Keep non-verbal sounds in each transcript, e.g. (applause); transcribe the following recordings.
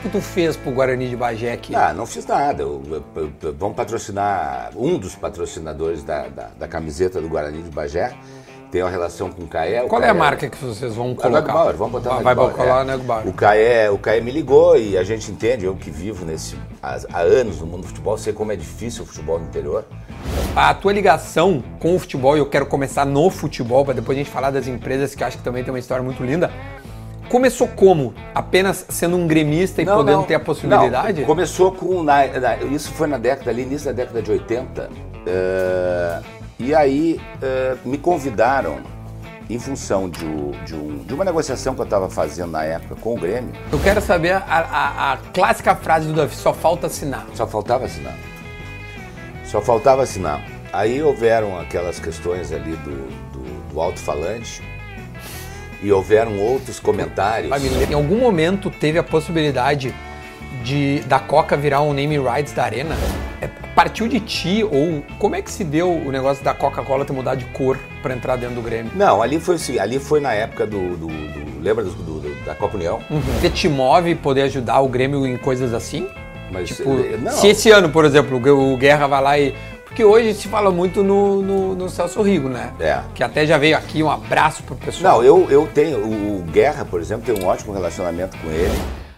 que, que tu fez pro Guarani de Bagé aqui? Ah, não fiz nada. Eu, eu, eu, vamos patrocinar um dos patrocinadores da, da, da, camiseta do Guarani de Bagé. Tem uma relação com o Caé. Qual Caé, é a marca que vocês vão colocar? Bauer, vamos botar Vai, colar é. o Bauer. O Caé, o Caé me ligou e a gente entende, eu que vivo nesse, há, há anos no mundo do futebol, sei como é difícil o futebol no interior. A tua ligação com o futebol, e eu quero começar no futebol, para depois a gente falar das empresas, que acho que também tem uma história muito linda. Começou como? Apenas sendo um gremista e não, podendo não, ter a possibilidade? Não, começou com. Na, na, isso foi na década ali, início da década de 80. Uh, e aí uh, me convidaram em função de, de, um, de, uma negociação que eu estava fazendo na época com o Grêmio. Eu quero saber a, a, a, clássica frase do Davi, só falta assinar. Só faltava assinar. Só faltava assinar. Aí houveram aquelas questões ali do, do, do alto-falante e houveram outros comentários. Em algum momento teve a possibilidade de da Coca virar um name rights da Arena? É, partiu de ti ou como é que se deu o negócio da Coca-Cola ter mudado de cor para entrar dentro do Grêmio? Não, ali foi ali foi na época do, do, do lembra do, do, da Copa União? Uhum. Você te move poder ajudar o Grêmio em coisas assim? Mas tipo, não. se esse ano, por exemplo, o Guerra vai lá e porque hoje se fala muito no, no, no, Celso Rigo, né? É. Que até já veio aqui um abraço pro pessoal. Não, eu, eu tenho. O Guerra, por exemplo, tem um ótimo relacionamento com ele.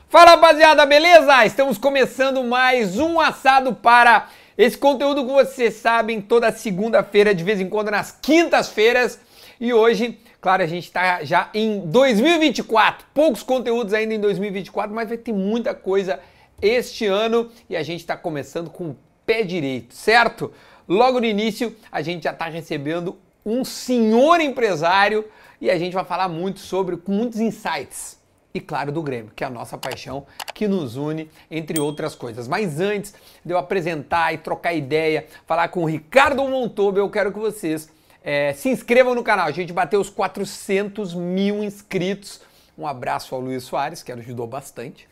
Fala rapaziada, beleza? Estamos começando mais um assado para esse conteúdo que vocês sabem toda segunda-feira, de vez em quando nas quintas-feiras. E hoje, claro, a gente está já em 2024. Poucos conteúdos ainda em 2024, mas vai ter muita coisa este ano e a gente está começando com pé direito, certo? Logo no início, a gente já está recebendo um senhor empresário e a gente vai falar muito sobre, muitos insights. E claro, do Grêmio, que é a nossa paixão, que nos une, entre outras coisas. Mas antes de eu apresentar e trocar ideia, falar com o Ricardo Montobo, eu quero que vocês é, se inscrevam no canal. A gente bateu os 400 mil inscritos. Um abraço ao Luiz Soares, que ajudou bastante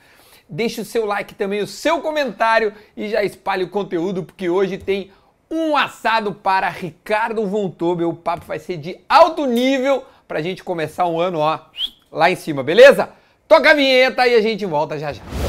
deixe o seu like também, o seu comentário e já espalhe o conteúdo, porque hoje tem um assado para Ricardo Von Tobel. O papo vai ser de alto nível para a gente começar um ano ó, lá em cima, beleza? Toca a vinheta e a gente volta já já.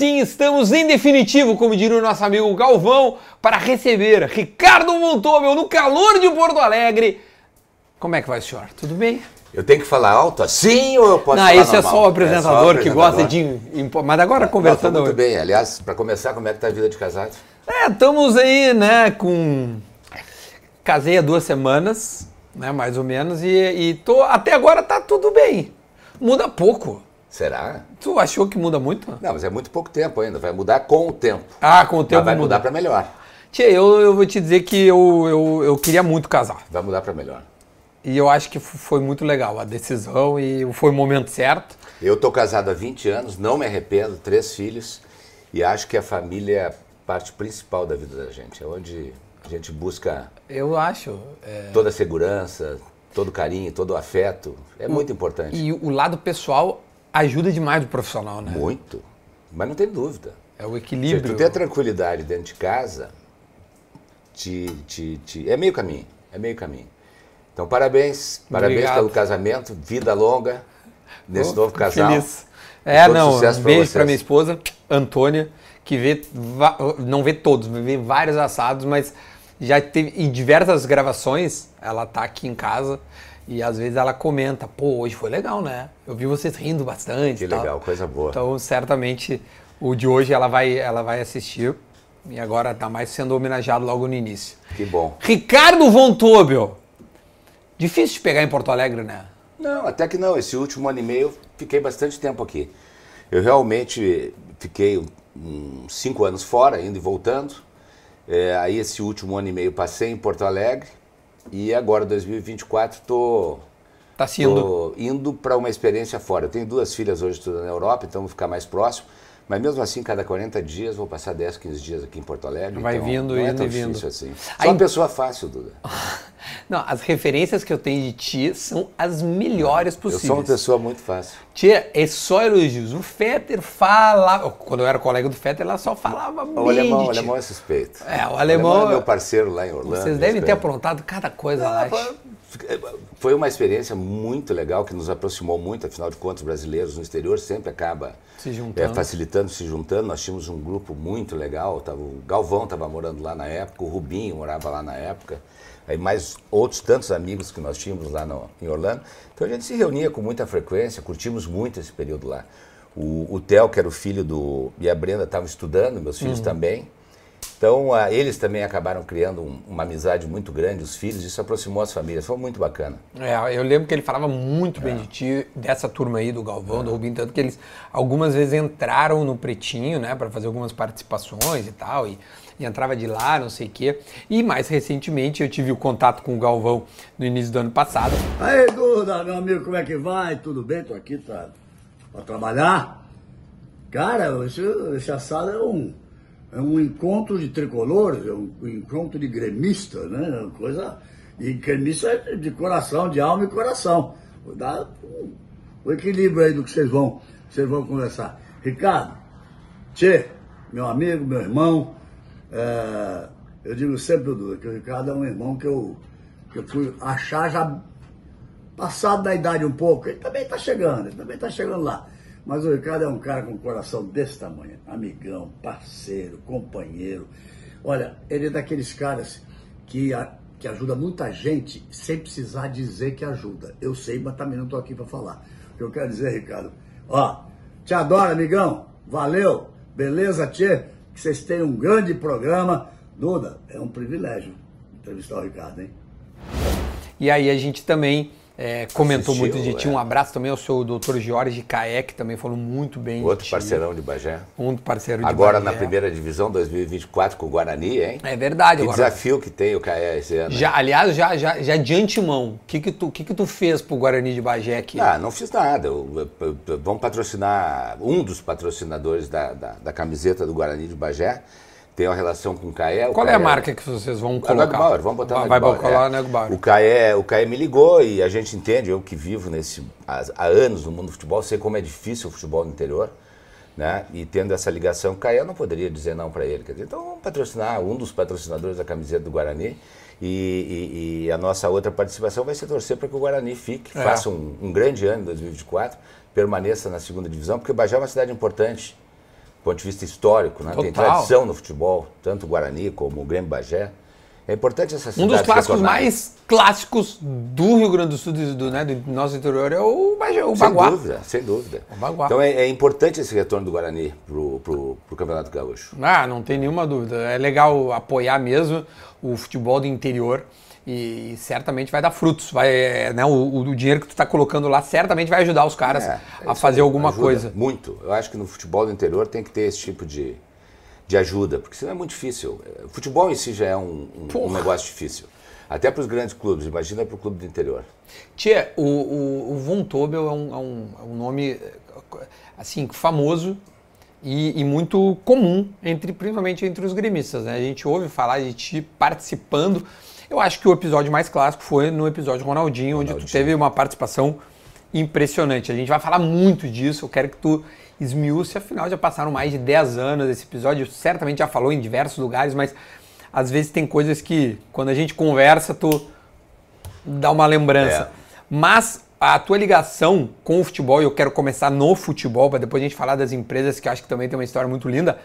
Sim, estamos em definitivo, como diria o nosso amigo Galvão, para receber Ricardo Montomel no calor de Porto Alegre. Como é que vai, senhor? Tudo bem? Eu tenho que falar alto assim ou eu posso Não, falar esse é só o apresentador, é só o apresentador que gosta de... Mas agora conversando... Não, muito bem. Aliás, para começar, como é que tá a vida de casado? É, estamos aí, né, com... Casei há duas semanas, né, mais ou menos, e, e tô... até agora tá tudo bem. Muda pouco. Será? Tu achou que muda muito? Não, mas é muito pouco tempo ainda. Vai mudar com o tempo. Ah, com o tempo mas vai muda. mudar para melhor. Tia, eu, eu vou te dizer que eu, eu, eu queria muito casar. Vai mudar para melhor. E eu acho que foi muito legal a decisão e foi o momento certo. Eu tô casado há 20 anos, não me arrependo, três filhos. E acho que a família é a parte principal da vida da gente. É onde a gente busca... Eu acho. É... Toda a segurança, todo o carinho, todo o afeto. É muito importante. E o lado pessoal ajuda demais o profissional, né? Muito. Mas não tem dúvida. É o equilíbrio. Se tu ter tranquilidade dentro de casa, te, te, te, é meio caminho. É meio caminho. Então, parabéns. Parabéns Obrigado. pelo casamento. Vida longa nesse Oh, novo casal. Feliz. É, não. Um beijo pra minha esposa, Antônia, que vê, não vê todos, vê vários assados, mas já teve em diversas gravações, ela tá aqui em casa e às vezes ela comenta, pô, hoje foi legal, né? Eu vi vocês rindo bastante. Que tal." legal, coisa boa. Então, certamente, o de hoje ela vai, ela vai assistir e agora tá mais sendo homenageado logo no início. Que bom. Ricardo Von Tobel. Difícil de pegar em Porto Alegre, né? Não, até que não. Esse último ano e meio eu fiquei bastante tempo aqui. Eu realmente fiquei uns cinco anos fora, indo e voltando. É, aí esse último ano e meio passei em Porto Alegre. E agora, 2024, estou Tá sendo. Tô indo para uma experiência fora. Eu tenho duas filhas hoje estudando na Europa, então vou ficar mais próximo. Mas mesmo assim, cada 40 dias, vou passar 10, 15 dias aqui em Porto Alegre. Vai então, vindo, não é indo tão e vindo. difícil assim. Sou Aí- uma pessoa fácil, Duda. (laughs) Não, as referências que eu tenho de ti são as melhores Eu possíveis. sou uma pessoa muito fácil. Tia, é só elogios. O Fetter fala. Quando eu era colega do Fetter, ela só falava bem O alemão, de o alemão é suspeito. É, o alemão- é meu parceiro lá em Orlando. Vocês devem ter aprontado cada coisa lá. Foi uma experiência muito legal que nos aproximou muito, afinal de contas, brasileiros no exterior sempre acaba Se juntando. é, facilitando, se juntando. Nós tínhamos um grupo muito legal. Tava, o Galvão estava morando lá na época, o Rubinho morava lá na época, aí mais outros tantos amigos que nós tínhamos lá no- em Orlando. Então a gente se reunia com muita frequência, curtimos muito esse período lá. O, o Theo, que era o filho do. e a Brenda estavam estudando, meus filhos também. Então, ah, eles também acabaram criando um- uma amizade muito grande, os filhos, isso aproximou as famílias, foi muito bacana. É, eu lembro que ele falava muito É. bem de ti, dessa turma aí do Galvão, do Rubinho, tanto que eles algumas vezes entraram no Pretinho, né, para fazer algumas participações e tal, e, e entrava de lá, não sei o quê. E mais recentemente eu tive o contato com o Galvão no início do ano passado. Aí, Duda, meu amigo, como é que vai? Tudo bem? Tô aqui pra, pra trabalhar. Cara, esse, esse assado é um, é um encontro de tricolores, é um, encontro de gremistas, né? É uma Coisa. E gremista é de coração, de alma e coração. Vou o equilíbrio aí do que vocês vão, vocês vão conversar. Ricardo, Tchê, meu amigo, meu irmão, é, eu digo sempre, Duda, que o Ricardo é um irmão que eu, que eu fui achar já passado da idade um pouco. Ele também está chegando, ele também está chegando lá. Mas o Ricardo é um cara com um coração desse tamanho. Amigão, parceiro, companheiro. Olha, ele é daqueles caras que, a- que ajuda muita gente sem precisar dizer que ajuda. Eu sei, mas também não estou aqui para falar. O que eu quero dizer, Ricardo, ó, te adoro, amigão. Valeu, beleza, tchê? Que vocês tenham um grande programa. Duda, é um privilégio entrevistar o Ricardo, hein? E aí a gente também é, comentou Assistiu, muito de ti. é. Um abraço também ao seu doutor Jorge Caé, que também falou muito bem Outro de parceirão de Bagé. Um parceiro de Agora Bagé. na primeira divisão 2024 com o Guarani, hein? É verdade, Que agora. desafio que tem o Caé esse ano. Já, aliás, já, já, já de antemão, o que que tu, que que tu fez pro Guarani de Bagé aqui? Ah, não fiz nada. Vamos patrocinar, um dos patrocinadores da, da, da camiseta do Guarani de Bagé. Tem uma relação com o Caé. o Qual é a marca que vocês vão colocar? Nego Bauer, vamos botar vai, Bauer, colocar é. Nego Bauer. O Caé, o Caé me ligou e a gente entende, eu que vivo nesse, há, há anos no mundo do futebol, sei como é difícil o futebol no interior. Né? E tendo essa ligação com o Caé, eu não poderia dizer não para ele. Quer dizer, então vamos patrocinar um dos patrocinadores da camiseta do Guarani. E, e- e a nossa outra participação vai ser torcer para que o Guarani fique, É. faça um, um grande ano em 2024, permaneça na segunda divisão, porque o Bagé é uma cidade importante do ponto de vista histórico, né? tem tradição no futebol, tanto o Guarani como o Grêmio Bagé. É importante essa cidade Um dos clássicos mais clássicos do Rio Grande do Sul, do, do, né, do nosso interior, é o, Bagé, o Sem Baguá. dúvida, sem dúvida. O Baguá. Então é, é importante esse retorno do Guarani pro, pro, pro Campeonato Gaúcho. Ah, não tem nenhuma dúvida. É legal apoiar mesmo o futebol do interior e, certamente vai dar frutos. Vai, é, né, o, o dinheiro que tu está colocando lá certamente vai ajudar os caras É, a fazer alguma coisa. Muito. Eu acho que no futebol do interior tem que ter esse tipo de, de ajuda, porque senão é muito difícil. O futebol em si já é um, um- um negócio difícil. Até para os grandes clubes, imagina para o clube do interior. Tia, o, o, o Von Tobel é um, é um, é um nome assim famoso e, e muito comum entre principalmente entre os gremistas. Né? A gente ouve falar de ti participando. Eu acho que o episódio mais clássico foi no episódio Ronaldinho, onde tu Ronaldinho. teve uma participação impressionante. A gente vai falar muito disso. Eu quero que tu esmiúce, afinal já passaram mais de 10 anos. Esse episódio certamente já falou em diversos lugares, mas às vezes tem coisas que quando a gente conversa, tu dá uma lembrança. É. Mas a tua ligação com o futebol, eu quero começar no futebol, para depois a gente falar das empresas, que eu acho que também tem uma história muito linda.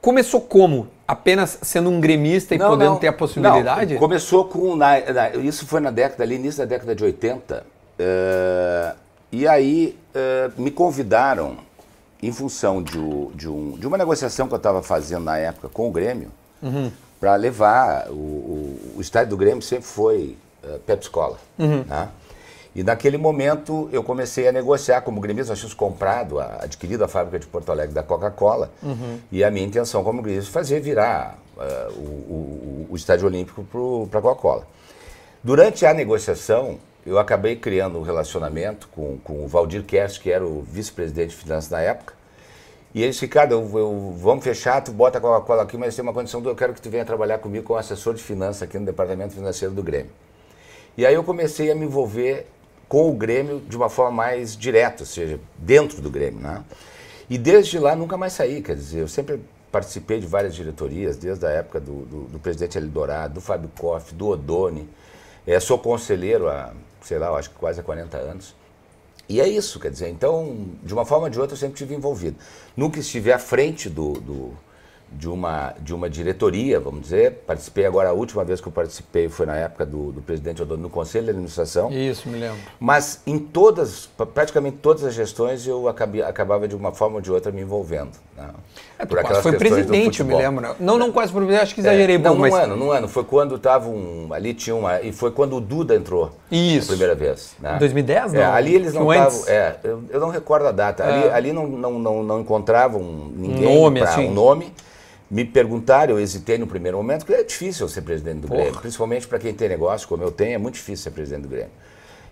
Começou como? Apenas sendo um gremista e Não, podendo não. ter a possibilidade? Não, começou com. na- na- isso foi na década, ali, início da década de 80. eh, e aí eh, me convidaram, em função de, de um- de uma negociação que eu estava fazendo na época com o Grêmio, para levar. O, o- o estádio do Grêmio sempre foi uh, Pepsi Cola. Né? E naquele momento eu comecei a negociar como gremista, nós tínhamos comprado, a- adquirido a fábrica de Porto Alegre da Coca-Cola, e a minha intenção como gremista fazer virar uh, o, o- o Estádio Olímpico para a Coca-Cola. Durante a negociação, eu acabei criando um relacionamento com, com o Valdir Kerst, que era o vice-presidente de finanças na época, E eles, Ricardo, eu, eu, vamos fechar, tu bota a Coca-Cola aqui, mas tem uma condição, eu quero que tu venha trabalhar comigo como assessor de finanças aqui no departamento financeiro do Grêmio. E aí eu comecei a me envolver com o Grêmio de uma forma mais direta, ou seja, dentro do Grêmio, né? E desde lá nunca mais saí, quer dizer, eu sempre participei de várias diretorias, desde a época do, do, do presidente Eldorado, do Fábio Koff, do Odoni. É, sou conselheiro há, sei lá, acho que quase há 40 anos. E é isso, quer dizer, então, de uma forma ou de outra, eu sempre estive envolvido. Nunca estive à frente do, do de uma, de uma diretoria, vamos dizer. Participei agora, a última vez que eu participei foi na época do, do presidente Odoni no Conselho de Administração. Isso, me lembro. Mas em todas, praticamente todas as gestões, eu acabei, acabava de uma forma ou de outra me envolvendo. Né? É, por quase foi presidente, eu me lembro. Né? Não, não quase presidente, acho que exagerei é, não, bom, mas... ano, no ano. Foi quando estava um... Ali tinha uma... E foi quando o Duda entrou. Isso. A primeira vez. Né? 2010, não? É, ali eles não estavam... É, eu, eu, não recordo a data. Ali, é. ali não, não, não, não encontravam ninguém um nome, assim. um nome me perguntaram, eu hesitei no primeiro momento, porque é difícil ser presidente do Porra. Grêmio, principalmente para quem tem negócio como eu tenho, é muito difícil ser presidente do Grêmio.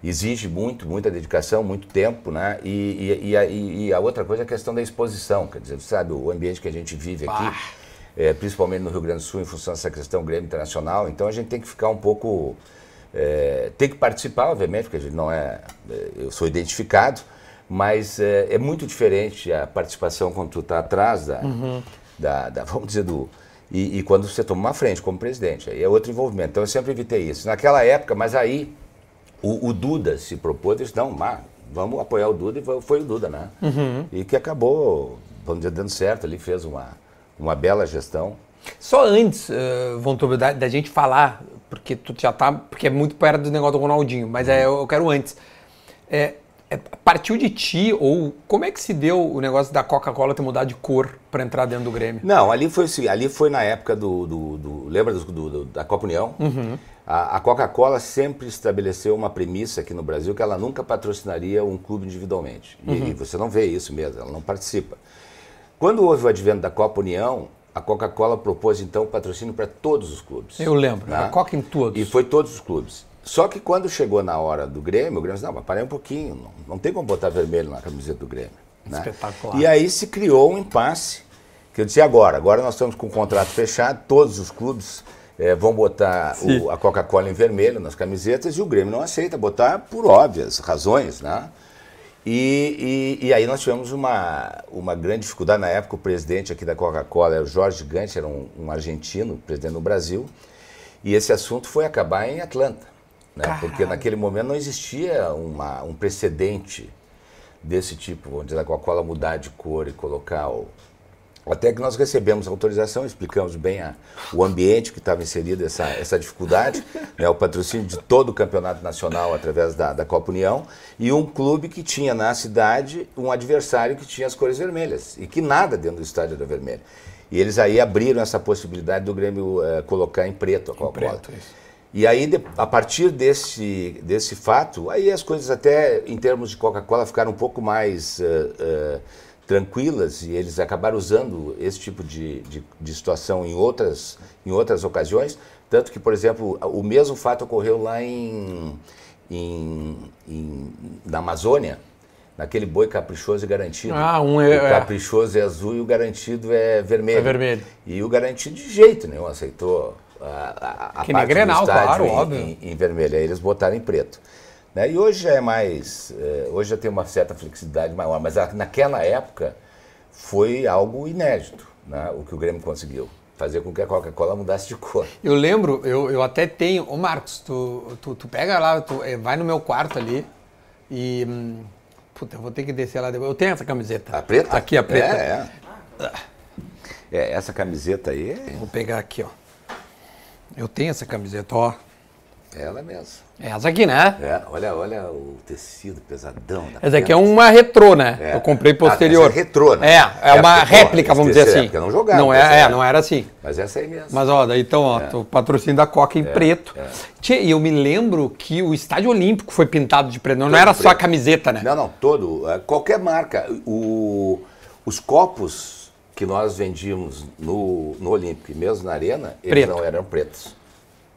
Exige muito, muita dedicação, muito tempo, né? E, e, e, a, e, a, outra coisa é a questão da exposição, quer dizer, sabe, o ambiente que a gente vive aqui, é, principalmente no Rio Grande do Sul, em função dessa questão Grêmio Internacional, então a gente tem que ficar um pouco. É, tem que participar, obviamente, porque a gente não é. é eu sou identificado, mas é, é muito diferente a participação quando tu está atrás da. Uhum da, da (laughs) vamos dizer, do. E, e, quando você toma uma frente como presidente, aí é outro envolvimento. Então eu sempre evitei isso. Naquela época, mas aí o, o Duda se propôs, disse, não, mas vamos apoiar o Duda, e foi o Duda, né? Uhum. E que acabou, vamos dizer, dando certo, ele fez uma, uma bela gestão. Só antes, uh, da, da gente falar, porque tu já tá, porque é muito perto do negócio do Ronaldinho, mas é, eu quero antes. É, partiu de ti ou como é que se deu o negócio da Coca-Cola ter mudado de cor para entrar dentro do Grêmio? Não, ali foi ali foi na época do, do, do lembra do, do, da Copa União? Uhum. A, a Coca-Cola sempre estabeleceu uma premissa aqui no Brasil que ela nunca patrocinaria um clube individualmente. E, uhum. e você não vê isso mesmo, ela não participa. Quando houve o advento da Copa União, a Coca-Cola propôs então patrocínio para todos os clubes. Eu lembro, né? a Coca em todos. E foi todos os clubes. Só que quando chegou na hora do Grêmio, o Grêmio disse, não, mas parei um pouquinho, não, não tem como botar vermelho na camiseta do Grêmio. Né? Espetacular. E aí se criou um impasse, que eu disse, agora? Agora nós estamos com o contrato fechado, todos os clubes é, vão botar o, a Coca-Cola em vermelho nas camisetas e o Grêmio não aceita botar por óbvias razões, né? E, e, e, aí nós tivemos uma, uma grande dificuldade. Na época, o presidente aqui da Coca-Cola era o Jorge Gigante, era um, um argentino, presidente do Brasil, e esse assunto foi acabar em Atlanta. Né? Porque naquele momento não existia uma, um precedente desse tipo, vamos dizer, a Coca-Cola mudar de cor e colocar o... Até que nós recebemos autorização, explicamos bem a, o ambiente que estava inserido, essa, essa dificuldade, (laughs) né, o patrocínio de todo o campeonato nacional através da, da Copa União, e um clube que tinha na cidade um adversário que tinha as cores vermelhas, e que nada dentro do estádio era vermelho. E eles aí abriram essa possibilidade do Grêmio uh, colocar em preto a Coca-Cola. E aí, a partir desse, desse fato, aí as coisas até em termos de Coca-Cola ficaram um pouco mais uh, uh, tranquilas e eles acabaram usando esse tipo de, de, de, situação em outras, em outras ocasiões. Tanto que, por exemplo, o mesmo fato ocorreu lá em, em, em na Amazônia, naquele boi caprichoso e garantido. Ah, um é, o caprichoso é azul e o garantido é vermelho. É vermelho. E o garantido de jeito nenhum aceitou a, a, que parte Grenal, claro, em, óbvio. Em, em, vermelho. Aí eles botaram em preto. Né? E hoje já é mais. Eh, hoje já tem uma certa flexibilidade maior, mas naquela época foi algo inédito né? o que o Grêmio conseguiu. Fazer com que a Coca-Cola mudasse de cor. Eu lembro, eu, eu até tenho. Ô Marcos, tu, tu, tu pega lá, tu, eh, vai no meu quarto ali e. Hum, puta, eu vou ter que descer lá depois. Eu tenho essa camiseta. A preta? Aqui a preta. É, é. É, essa camiseta aí. É vou pegar aqui, ó. Eu tenho essa camiseta, ó. É ela mesmo. É essa aqui, né? É, olha, olha o tecido pesadão. Da essa aqui é uma retrô, né? É. Eu comprei posterior. Ah, é retrô, né? É, é, é uma réplica, vamos dizer assim. Porque não jogava. Não, é, é, não era assim. Mas essa aí mesmo. Mas ó, daí então, ó, é. o patrocínio da Coca em é, preto. É. e eu me lembro que o Estádio Olímpico foi pintado de preto. Não, não era preto. só a camiseta, né? Não, não, todo. É, qualquer marca. O, os copos que nós vendíamos no, no Olímpico e mesmo na Arena, eles Preto. não eram pretos.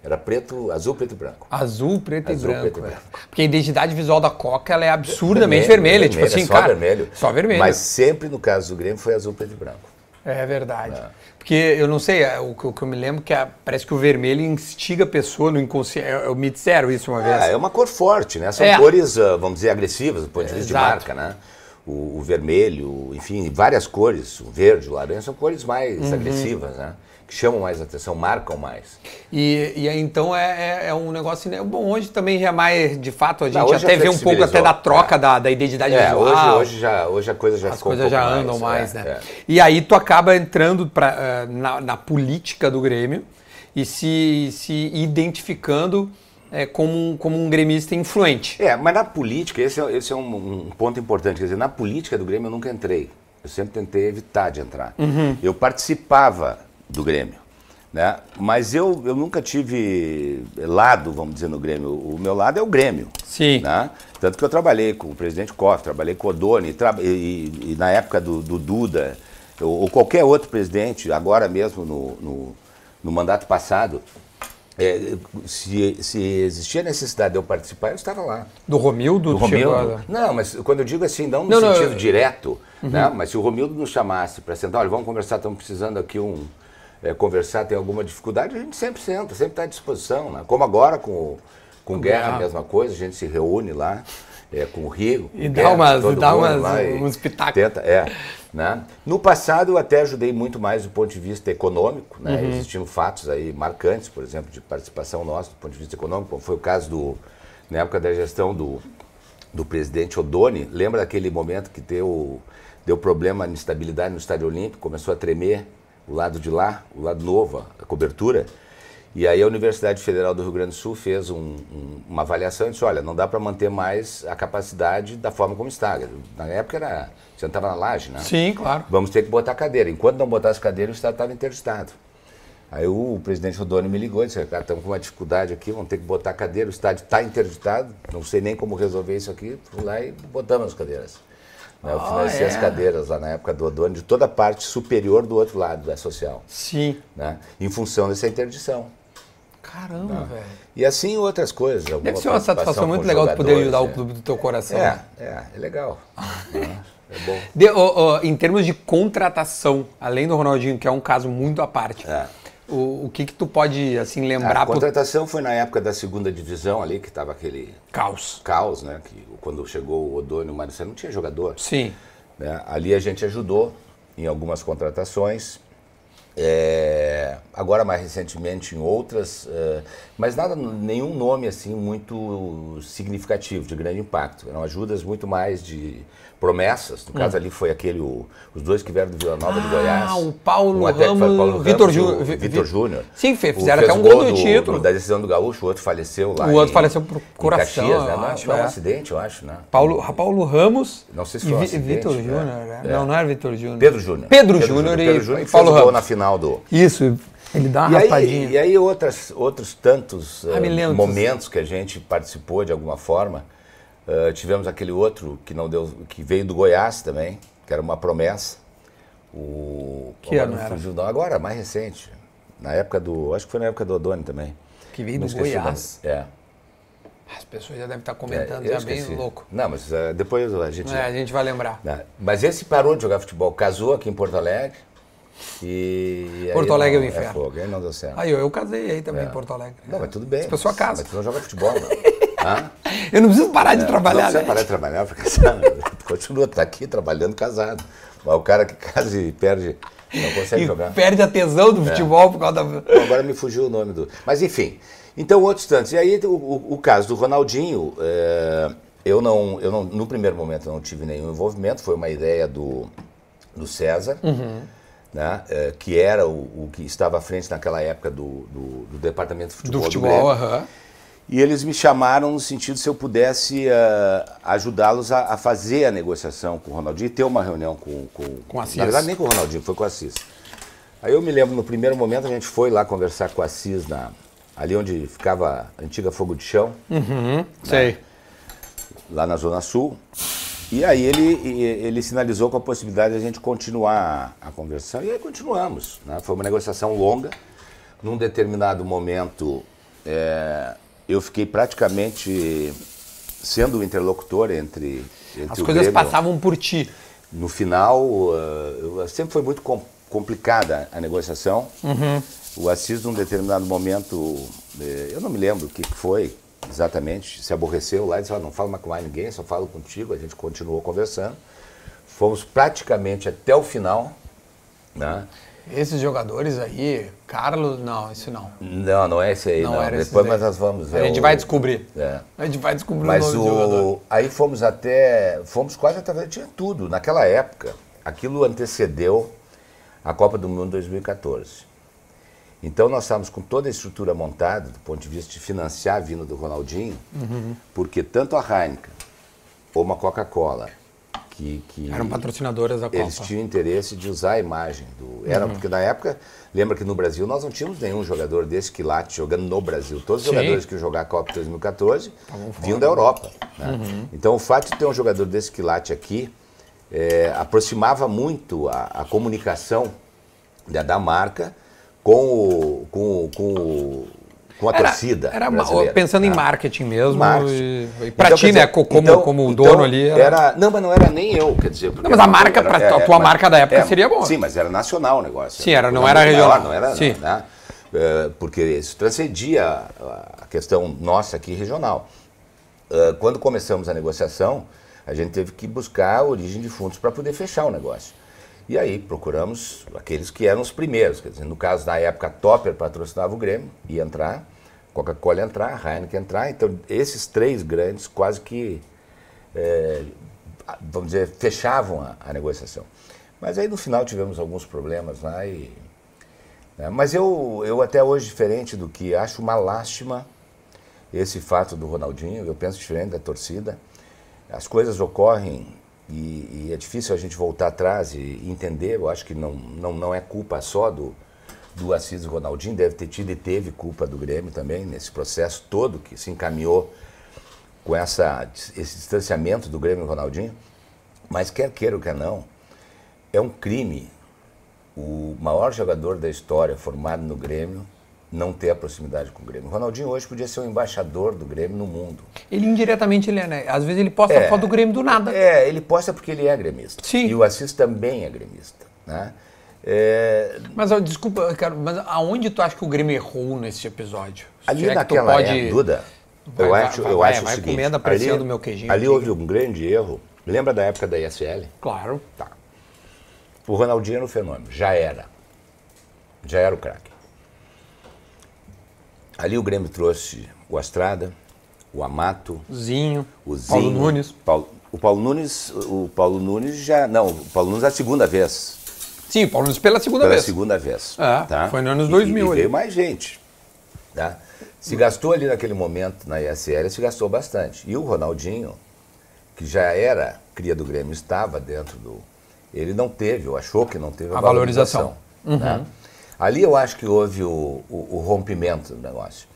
Era preto, azul, preto e branco. Azul, preto Azul, e branco. preto e é. branco. Porque a identidade visual da Coca ela é absurdamente vermelha. tipo assim, é só cara. vermelho. Só vermelho. Mas sempre no caso do Grêmio foi azul, preto e branco. É verdade. Porque eu não sei, é, o que o que eu me lembro que a- parece que o vermelho instiga a pessoa no inconsciente. Eu me disseram isso uma vez. É, é uma cor forte, né? São É. cores, ah, vamos dizer, agressivas do ponto de vista de marca, né? O, o vermelho, enfim, várias cores, o verde, o laranja, são cores mais Uhum. agressivas, né? Que chamam mais atenção, marcam mais. E, e aí, então é, é- é um negócio. Né? Bom, hoje também já é mais, de fato, a gente hoje até já vê um pouco até da troca é. da, da identidade É, hoje, visual. hoje, já, hoje a coisa já As ficou um coisas já pouco andam mais, é, né? é. E aí tu acaba entrando pra, eh, na, na política do Grêmio e se, se identificando eh, como, um, como um gremista influente. É, mas na política, esse é, esse é um, um ponto importante. Quer dizer, na política do Grêmio eu nunca entrei. Eu sempre tentei evitar de entrar. Uhum. Eu participava do Grêmio, né? mas eu, eu nunca tive lado, vamos dizer, no Grêmio. O meu lado é o Grêmio. Sim. Né? Tanto que eu trabalhei com o presidente Koff, trabalhei com o Odoni, tra- e, e- e na época do, do Duda, ou, ou qualquer outro presidente, agora mesmo no, no, no mandato passado, é, se, se existia necessidade de eu participar, eu estava lá. Do Romildo? Do chegou Romildo? a- Não, mas quando eu digo assim, não no Não, não, sentido eu- Uhum. direto, né? mas se o Romildo nos chamasse para sentar, olha, vamos conversar, estamos precisando aqui um, é, conversar, tem alguma dificuldade, a gente sempre senta, sempre está à disposição. Né? Como agora com, o- com o Guerra, a mesma coisa, a gente se reúne lá é, com o Rio. E o dá Guerra, umas- dá umas- lá uns pitacos. Tenta, é. Né? No passado eu até ajudei muito mais do ponto de vista econômico, né? Uhum. existiam fatos aí marcantes, por exemplo, de participação nossa do ponto de vista econômico, como foi o caso do, na época da gestão do, do presidente Odoni, lembra daquele momento que deu, deu problema de instabilidade no Estádio Olímpico, começou a tremer o lado de lá, o lado novo, a cobertura, e aí a Universidade Federal do Rio Grande do Sul fez um- um- uma avaliação e disse, olha, não dá para manter mais a capacidade da forma como está. Na época era, sentava na laje, né? Sim, claro. Vamos ter que botar cadeira. Enquanto não botasse cadeira, o Estado estava interditado. Aí o presidente Rodoni me ligou e disse, cara, estamos com uma dificuldade aqui, vamos ter que botar cadeira, o estádio está interditado, não sei nem como resolver isso aqui. Fui lá e botamos as cadeiras. Né, Eu Ah, financei é? as cadeiras lá na época do Odoni, de toda a parte superior do outro lado da social, Sim. né, em função dessa interdição. Caramba, velho. E assim outras coisas. Deve ser uma satisfação muito legal de poder ajudar o jogadores, clube do teu coração. É, é, é, é legal. né, (laughs) é bom. De- ó, ó, em termos de contratação, além do Ronaldinho, que é um caso muito à parte, É. o, o que que tu pode, assim, lembrar A pro contratação foi na época da segunda divisão ali, que estava aquele caos? caos, né? Que quando chegou o Odônio e o Marcelo não tinha jogador. Sim. né? Ali a gente ajudou em algumas contratações. É, agora mais recentemente em outras, é, mas nada, nenhum nome assim muito significativo, de grande impacto. Eram ajudas muito mais de promessas. No caso ali foi aquele, o- os dois que vieram do Vila Nova de Ah, Goiás. o Paulo um até que foi Ramos, Paulo Vitor Ramos e Júnior. Vitor Vi- Júnior. Sim, fizeram até um gol do título. da decisão do Gaúcho, o outro faleceu lá. O outro em- faleceu por coração, Caxias, né? Não, acho, foi um é. acidente, eu acho, né? Paulo, Paulo Ramos Não sei se foi um acidente, Vitor é. Júnior, né? É. Não, não era Vitor Júnior. Pedro Júnior. Pedro Júnior e, Pedro Júnior e Paulo Ramos. na final do. Isso, ele dá uma E raspadinha. aí, e aí outras, outros tantos Ah, lembro. momentos que a gente participou de alguma forma. Eh, tivemos aquele outro que não deu, que veio do Goiás também, que era uma promessa. O Que ano era? fugiu, não, agora mais recente. Na época do, acho que foi na época do Odoni também. Que veio Não do. Goiás. É. As pessoas já devem estar é, comentando, eu já bem esqueci. louco. Não, mas eh, depois a gente. É, a gente vai lembrar. né? Mas esse parou de jogar futebol, casou aqui em Porto Alegre. E Porto Alegre é o não- inferno. fogo, aí não deu certo. Aí eu, eu casei aí também em Porto Alegre. Não, mas tudo bem. As pessoas casam. Mas tu não joga futebol, não. (laughs) Hã? Eu não preciso parar de trabalhar, não precisa né? parar de trabalhar, porque sabe, (laughs) continua, tá aqui trabalhando casado. Mas o cara que casa e perde, não consegue E jogar. perde a tesão do futebol por causa da... Bom, agora me fugiu o nome do. Mas enfim. Então, outros tantos. E aí, o, o- o caso do Ronaldinho, é, eu, não, eu não. No primeiro momento, eu não tive nenhum envolvimento, foi uma ideia do, do César. Né, é, que era o, o que estava à frente naquela época do, do, do departamento de futebol. do do futebol, aham. E eles me chamaram no sentido se eu pudesse eh, ajudá-los a, a fazer a negociação com o Ronaldinho e ter uma reunião com, com, Com o Assis. Na verdade, nem com o Ronaldinho, foi com o Assis. Aí eu me lembro, no primeiro momento, a gente foi lá conversar com o Assis, na, ali onde ficava a antiga Fogo de Chão, Sei. lá na Zona Sul. E aí ele, ele sinalizou com a possibilidade de a gente continuar a, conversação. E aí continuamos. né? Foi uma negociação longa. Num determinado momento, é, eu fiquei praticamente sendo o interlocutor entre, entre As coisas Grêmio. passavam por ti. No final, uh, sempre foi muito com- complicada a negociação. O Assis, num determinado momento, eh, eu não me lembro o que foi exatamente, se aborreceu lá e disse: "Ó, não falo mais com mais ninguém, só falo contigo. A gente continuou conversando. Fomos praticamente até o final. Né? Esses jogadores aí, Carlos, não, isso não. Não, não é esse aí, Não não. era Depois mas nós vamos ver. A gente o- vai descobrir. É. A gente vai descobrir Mas o nome jogador. o, aí fomos até, fomos quase até, tinha tudo. Naquela época, aquilo antecedeu a Copa do Mundo 2014. Então nós estávamos com toda a estrutura montada, do ponto de vista de financiar a vinda do Ronaldinho, Uhum. porque tanto a Heineken ou uma Coca-Cola, que, que Eram patrocinadoras da Copa. Uhum. eles tinham interesse de usar a imagem do. Era, porque na época, lembra que no Brasil nós não tínhamos nenhum jogador desse quilate jogando no Brasil. Todos os Sim. jogadores que iam jogar a Copa de 2014 Estavam fora. vinham da Europa. né? Uhum. Então o fato de ter um jogador desse quilate aqui é, aproximava muito a, a comunicação da, da marca com, o, com, com, o- com a torcida. Era brasileira, pensando em né? marketing mesmo. Marketing. E, e pra Então, ti, né, dizer, co- como, então- como então dono ali. Era... Não, mas não era nem eu, quer dizer. Não, mas a era- marca, pra- a tua mas- marca da época seria boa. Sim, mas era nacional o negócio. Sim, era- não Era era regional. Não era, Sim. né? É, Porque isso transcendia a questão nossa aqui regional. Ah, Quando começamos a negociação, a gente teve que buscar a origem de fundos para poder fechar o negócio. E aí procuramos aqueles que eram os primeiros. Quer dizer, no caso, na época, Topper patrocinava o Grêmio, ia entrar, Coca-Cola entrar, Heineken entrar. Então, esses três grandes quase que, é, vamos dizer, fechavam a, a negociação. Mas aí, no final, tivemos alguns problemas lá e... né, Mas eu, eu até hoje, diferente do que acho uma lástima esse fato do Ronaldinho, eu penso diferente da torcida. As coisas ocorrem e, e é difícil a gente voltar atrás e entender. Eu acho que não, não, não é culpa só do, do Assis Ronaldinho, deve ter tido e teve culpa do Grêmio também, nesse processo todo que se encaminhou com essa, esse distanciamento do Grêmio e Ronaldinho. Mas quer queira ou quer não, é um crime o maior jogador da história formado no Grêmio não ter a proximidade com o Grêmio. O Ronaldinho hoje podia ser o embaixador do Grêmio no mundo. Ele indiretamente, ele é, né? Às vezes ele posta É. foto do Grêmio do nada. É, ele posta porque ele é gremista. Sim. E o Assis também é gremista. Né? É, Mas, desculpa, cara, mas aonde tu acha que o Grêmio errou nesse episódio? Ali é naquela pode- época, Duda, Vai, eu vai, acho, vai, eu vai, acho vai o seguinte, comendo, apreciando o meu queijinho ali aqui. houve um grande erro. Lembra da época da ISL? Claro. Tá. O Ronaldinho era um fenômeno, já era. Já era o craque. Ali o Grêmio trouxe o Astrada, o Amato, Zinho, o Zinho. Paulo Nunes. Paulo- o Paulo Nunes, o Paulo Nunes já, não, o Paulo Nunes é a segunda vez, Sim, Paulo Nunes pela segunda pela vez. segunda vez. É, tá? foi nos anos E- 2000 E, ali. veio mais gente, tá? Se gastou ali naquele momento na ISL, se gastou bastante. E o Ronaldinho, que já era cria do Grêmio, estava dentro do... Ele não teve, ou achou que não teve a, A valorização. Uhum. valorização. né? Ali eu acho que houve o, o- o rompimento do negócio.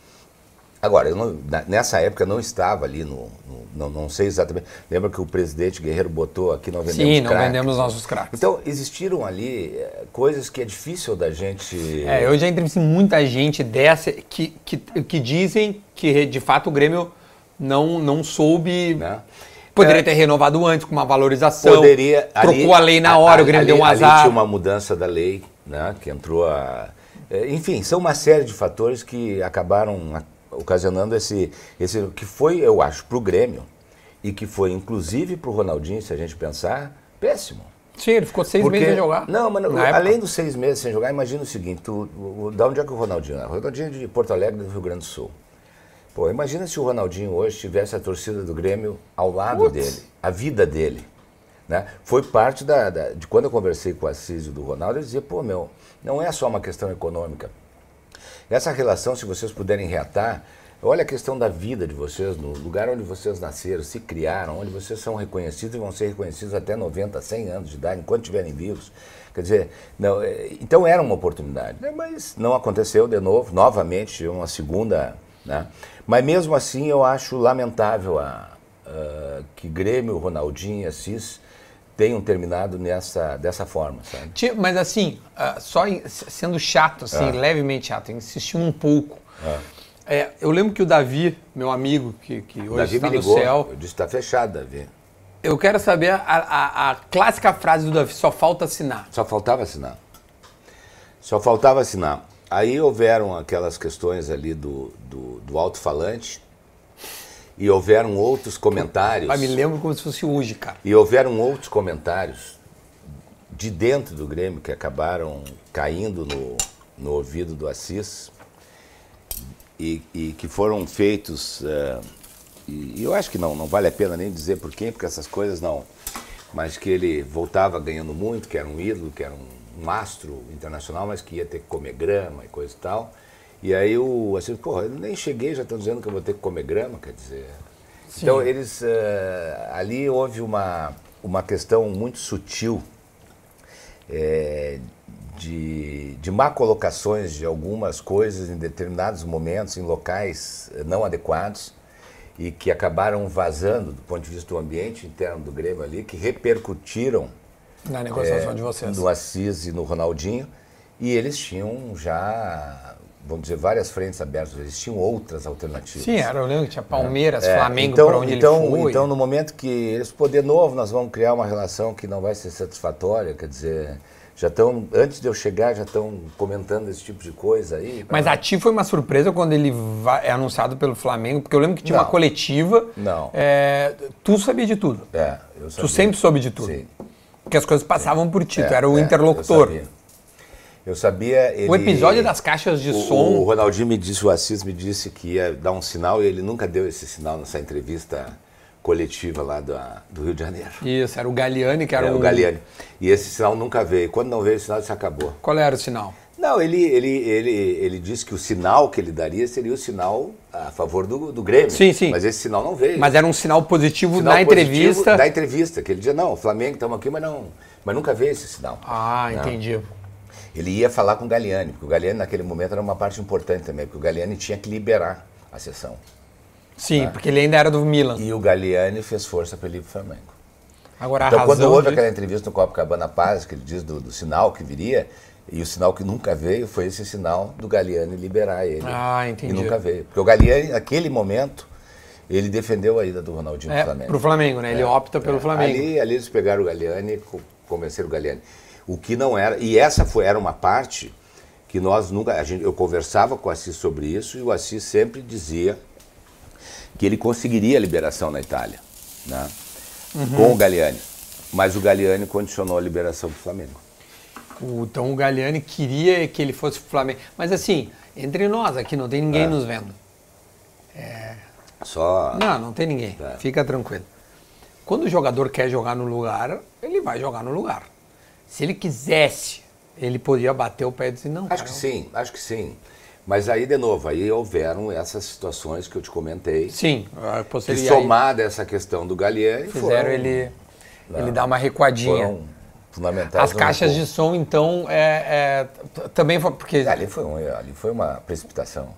Agora, eu não- nessa época eu não estava ali no, no- não, não sei exatamente. Lembra que o presidente Guerreiro botou aqui não vendemos Sim, não crack? vendemos nossos craques. Então, existiram ali eh, coisas que é difícil da gente. É, eu já entrevistei muita gente dessa que, que, que dizem que de fato o Grêmio não, não soube. Né? Poderia É. ter renovado antes com uma valorização. Poderia. Trocou ali- a lei na hora, o Grêmio ali- deu um ali azar. tinha uma mudança da lei, né? Que entrou a. eh, Enfim, são uma série de fatores que acabaram ocasionando esse, esse. que foi, eu acho, para o Grêmio e que foi, inclusive, para o Ronaldinho, se a gente pensar, péssimo. Sim, ele ficou seis meses sem jogar. Não, mas além dos seis meses sem jogar, imagina o seguinte: tu, o- o- da onde é que o Ronaldinho é? O Ronaldinho é de Porto Alegre, do Rio Grande do Sul. Pô, imagina se o Ronaldinho hoje tivesse a torcida do Grêmio ao lado Putz. dele, a vida dele. Né? Foi parte da, da- de quando eu conversei com o Assis e do Ronaldo, eu dizia, pô, meu, não é só uma questão econômica. Essa relação, se vocês puderem reatar, olha a questão da vida de vocês, no lugar onde vocês nasceram, se criaram, onde vocês são reconhecidos e vão ser reconhecidos até 90, 100 anos de idade, enquanto estiverem vivos. Quer dizer, não, é, então era uma oportunidade, né? mas não aconteceu de novo, novamente, uma segunda. Né? Mas mesmo assim, eu acho lamentável a, a- que Grêmio, Ronaldinho Assis tenham terminado nessa, dessa forma, sabe? Mas assim, ah, só sendo chato, assim, É. levemente chato, insistindo um pouco. É, eu lembro que o Davi, meu amigo, que, que hoje Davi está me no ligou. céu, Eu disse, tá fechado, Davi. eu quero saber a, a- a clássica frase do Davi, só falta assinar. Só faltava assinar. Só faltava assinar. Aí houveram aquelas questões ali do, do, do alto-falante e houveram outros comentários. Mas me lembro como se fosse hoje, cara. E houveram outros comentários de dentro do Grêmio que acabaram caindo no, no ouvido do Assis e, e que foram feitos. eh, e, e eu acho que não, não vale a pena nem dizer por quem, porque essas coisas não. Mas que ele voltava ganhando muito, que era um ídolo, que era um, um astro internacional, mas que ia ter que comer grama e coisa e tal. E aí o Assis, pô, eu nem cheguei, já estão dizendo que eu vou ter que comer grama, quer dizer. Então eles. eh, ali houve uma, uma questão muito sutil é, de, de má colocações de algumas coisas em determinados momentos, em locais eh, não adequados, e que acabaram vazando do ponto de vista do ambiente interno do Grêmio ali, que repercutiram Na negociação é, de vocês. no Assis e no Ronaldinho, e eles tinham já, vamos dizer, várias frentes abertas, eles tinham outras alternativas. Sim, era, eu lembro que tinha Palmeiras, É, Flamengo, então, pra onde então, ele foi. Então, no momento que eles poder novo, nós vamos criar uma relação que não vai ser satisfatória, quer dizer, já estão, antes de eu chegar, já estão comentando esse tipo de coisa aí. Mas a ti foi uma surpresa quando ele vai- é anunciado pelo Flamengo, porque eu lembro que tinha uma Não. coletiva. Não. é, tu sabia de tudo. É, eu Tu sabia. sempre soube de tudo. Sim. Porque as coisas passavam por ti, tu É, era o é, interlocutor. Eu sabia. Eu sabia, ele- O episódio das caixas de o, som. O Ronaldinho me disse, o Assis me disse que ia dar um sinal e ele nunca deu esse sinal nessa entrevista coletiva lá da- do Rio de Janeiro. Isso, era o Galiani, que era, Era o. o Galiani. E esse sinal nunca veio. Quando não veio o sinal, isso acabou. Qual era o sinal? Não, ele, ele, ele, ele disse que o sinal que ele daria seria o sinal a favor do, do Grêmio. Sim, sim. Mas esse sinal não veio. Mas era um sinal positivo Sinal na positivo entrevista. Da entrevista, que ele dizia, não, o Flamengo estamos aqui, mas não. Mas nunca veio esse sinal. Ah, Não. entendi. Ele ia falar com o Galiani, porque o Galiani naquele momento era uma parte importante também, porque o Galiani tinha que liberar a sessão. Sim, porque ele ainda era do Milan. E o Galiani fez força para ele ir para o Flamengo. Agora Então, quando houve disso- aquela entrevista no Copacabana Paz, que ele diz do, do sinal que viria, e o sinal que nunca veio foi esse sinal do Galiani liberar ele. Ah, entendi. E nunca veio. Porque o Galiani, naquele momento, ele defendeu a ida do Ronaldinho É, pro Flamengo. pro Flamengo, né? Ele É, opta pelo é. Flamengo. Ali, ali eles pegaram o Galiani co- convenceram o Galiani. O que não era. E essa foi, era uma parte que nós nunca. A gente, eu conversava com o Assis sobre isso e o Assis sempre dizia que ele conseguiria a liberação na Itália, né? Uhum. com o Galiani. Mas o Galiani condicionou a liberação do Flamengo. O- Então o Galiani queria que ele fosse pro Flamengo. Mas assim, entre nós aqui não tem ninguém É. nos vendo. Só. Não, não tem ninguém. É. Fica tranquilo. Quando o jogador quer jogar no lugar, ele vai jogar no lugar. Se ele quisesse, ele podia bater o pé e dizer, não, Acho cara, que sim, acho que sim. Mas aí, de novo, aí houveram essas situações que eu te comentei. Sim, Que posteriori- somada a essa questão do Galiani, fizeram foram, ele, Não. ele dar uma recuadinha. foram fundamentais. As caixas de som, então, é, é, também foi porque Ali foi, um, ali foi uma precipitação.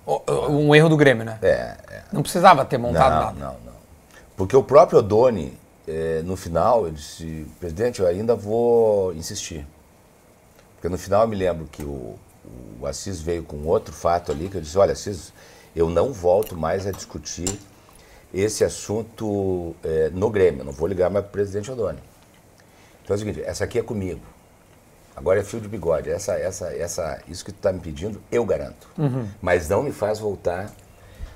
um erro do Grêmio, né? É, é. Não precisava ter montado Não, nada. não, não. Porque o próprio Odoni, eh, no final, ele disse, presidente, eu ainda vou insistir. Porque no final eu me lembro que o, o Assis veio com outro fato ali, que eu disse, olha, Assis, eu não volto mais a discutir esse assunto eh, no Grêmio, eu não vou ligar mais para o presidente Odoni. Então é o seguinte, essa aqui é comigo. Agora é fio de bigode. Essa, essa, essa, isso que tu está me pedindo, eu garanto. Mas não me faz voltar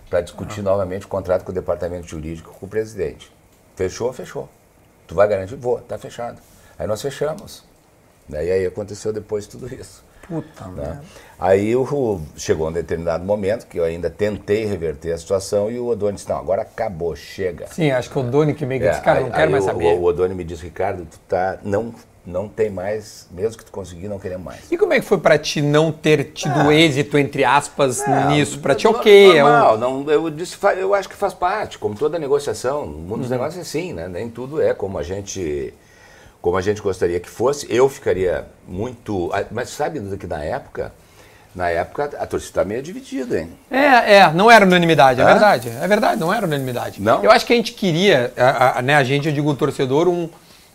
para discutir novamente o contrato com o departamento jurídico com o presidente. Fechou? Fechou. Tu vai garantir? Vou, tá fechado. Aí nós fechamos. Daí aí aconteceu depois tudo isso. Puta né? merda. Aí o, chegou um determinado momento que eu ainda tentei reverter a situação e o Odoni disse, não, agora acabou, chega. Sim, acho que o Doni que meio que É, disse, cara, aí- não quero mais o- saber. O, o Odoni me disse, Ricardo, tu tá, não, não tem mais, mesmo que tu conseguir, não queremos mais. E como é que foi pra ti não ter tido êxito, entre aspas, nisso? Pra ti, ok. é um- Normal, não, eu, disse, eu acho que faz parte, como toda negociação. No mundo Uhum. dos negócios é assim, né? Nem tudo é como a gente como a gente gostaria que fosse. Eu ficaria muito. ah, Mas sabe que na época, na época, a torcida está meio dividida, hein? É, é, não era unanimidade, é verdade. É verdade, não era unanimidade. Não? Eu acho que a gente queria, a, a- né, a gente, eu digo o torcedor, um,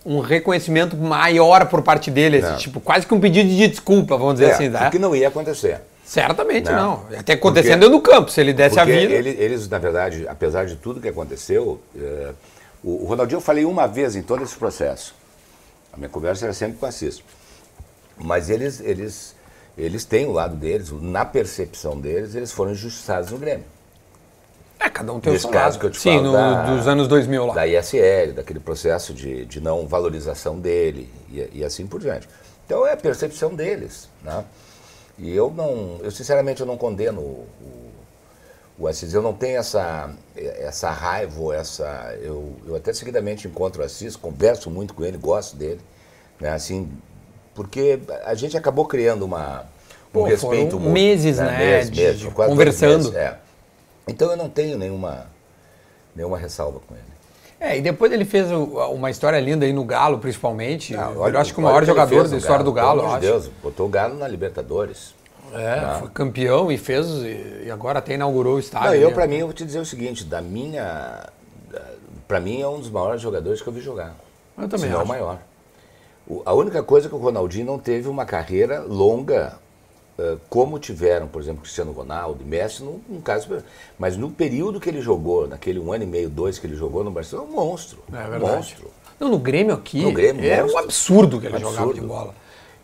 um reconhecimento maior por parte dele, Não. tipo, quase que um pedido de desculpa, vamos dizer É, assim, tá? o que não ia acontecer. Certamente Não. não. Até acontecendo Porque- do campo, se ele desse a vida. ele- eles, na verdade, apesar de tudo que aconteceu, eh, o, o Ronaldinho eu falei uma vez em todo esse processo. A minha conversa era sempre com o Assis. Mas eles, eles, eles têm o lado deles, na percepção deles, eles foram injustiçados no Grêmio. É, cada um tem o seu caso lado. que eu te Sim, falo no- da- dos anos 2000 lá. Da ISL, daquele processo de, de não valorização dele e, e assim por diante. Então é a percepção deles. Né? E eu não, eu sinceramente eu não condeno o, o Assis, eu não tenho essa, essa raiva, ou essa. Eu, eu até seguidamente encontro o Assis, converso muito com ele, gosto dele. Né? Assim, porque a gente acabou criando uma, um Pô, respeito mútuo, meses, né, Meses, de- meses, de conversando. meses, é. Então eu não tenho nenhuma, nenhuma ressalva com ele. É, e depois ele fez o- uma história linda aí no Galo, principalmente. Não, eu acho que o olha maior jogador da história do Galo, pelo eu acho. de Deus, botou o Galo na Libertadores. É, foi campeão e fez, e agora até inaugurou o estádio. Não, eu, né? pra mim, eu vou te dizer o seguinte, da minha. Pra mim é um dos maiores jogadores que eu vi jogar. Eu também Se não o acho. maior. O- a única coisa é que o Ronaldinho não teve uma carreira longa, como tiveram, por exemplo, Cristiano Ronaldo e Messi, num, num caso. Mas no período que ele jogou, naquele um ano e meio, dois que ele jogou no Barcelona, um monstro. É um verdade. monstro. Não, no Grêmio aqui, No Grêmio, era um monstro. absurdo que ele Absurdo. jogava de bola.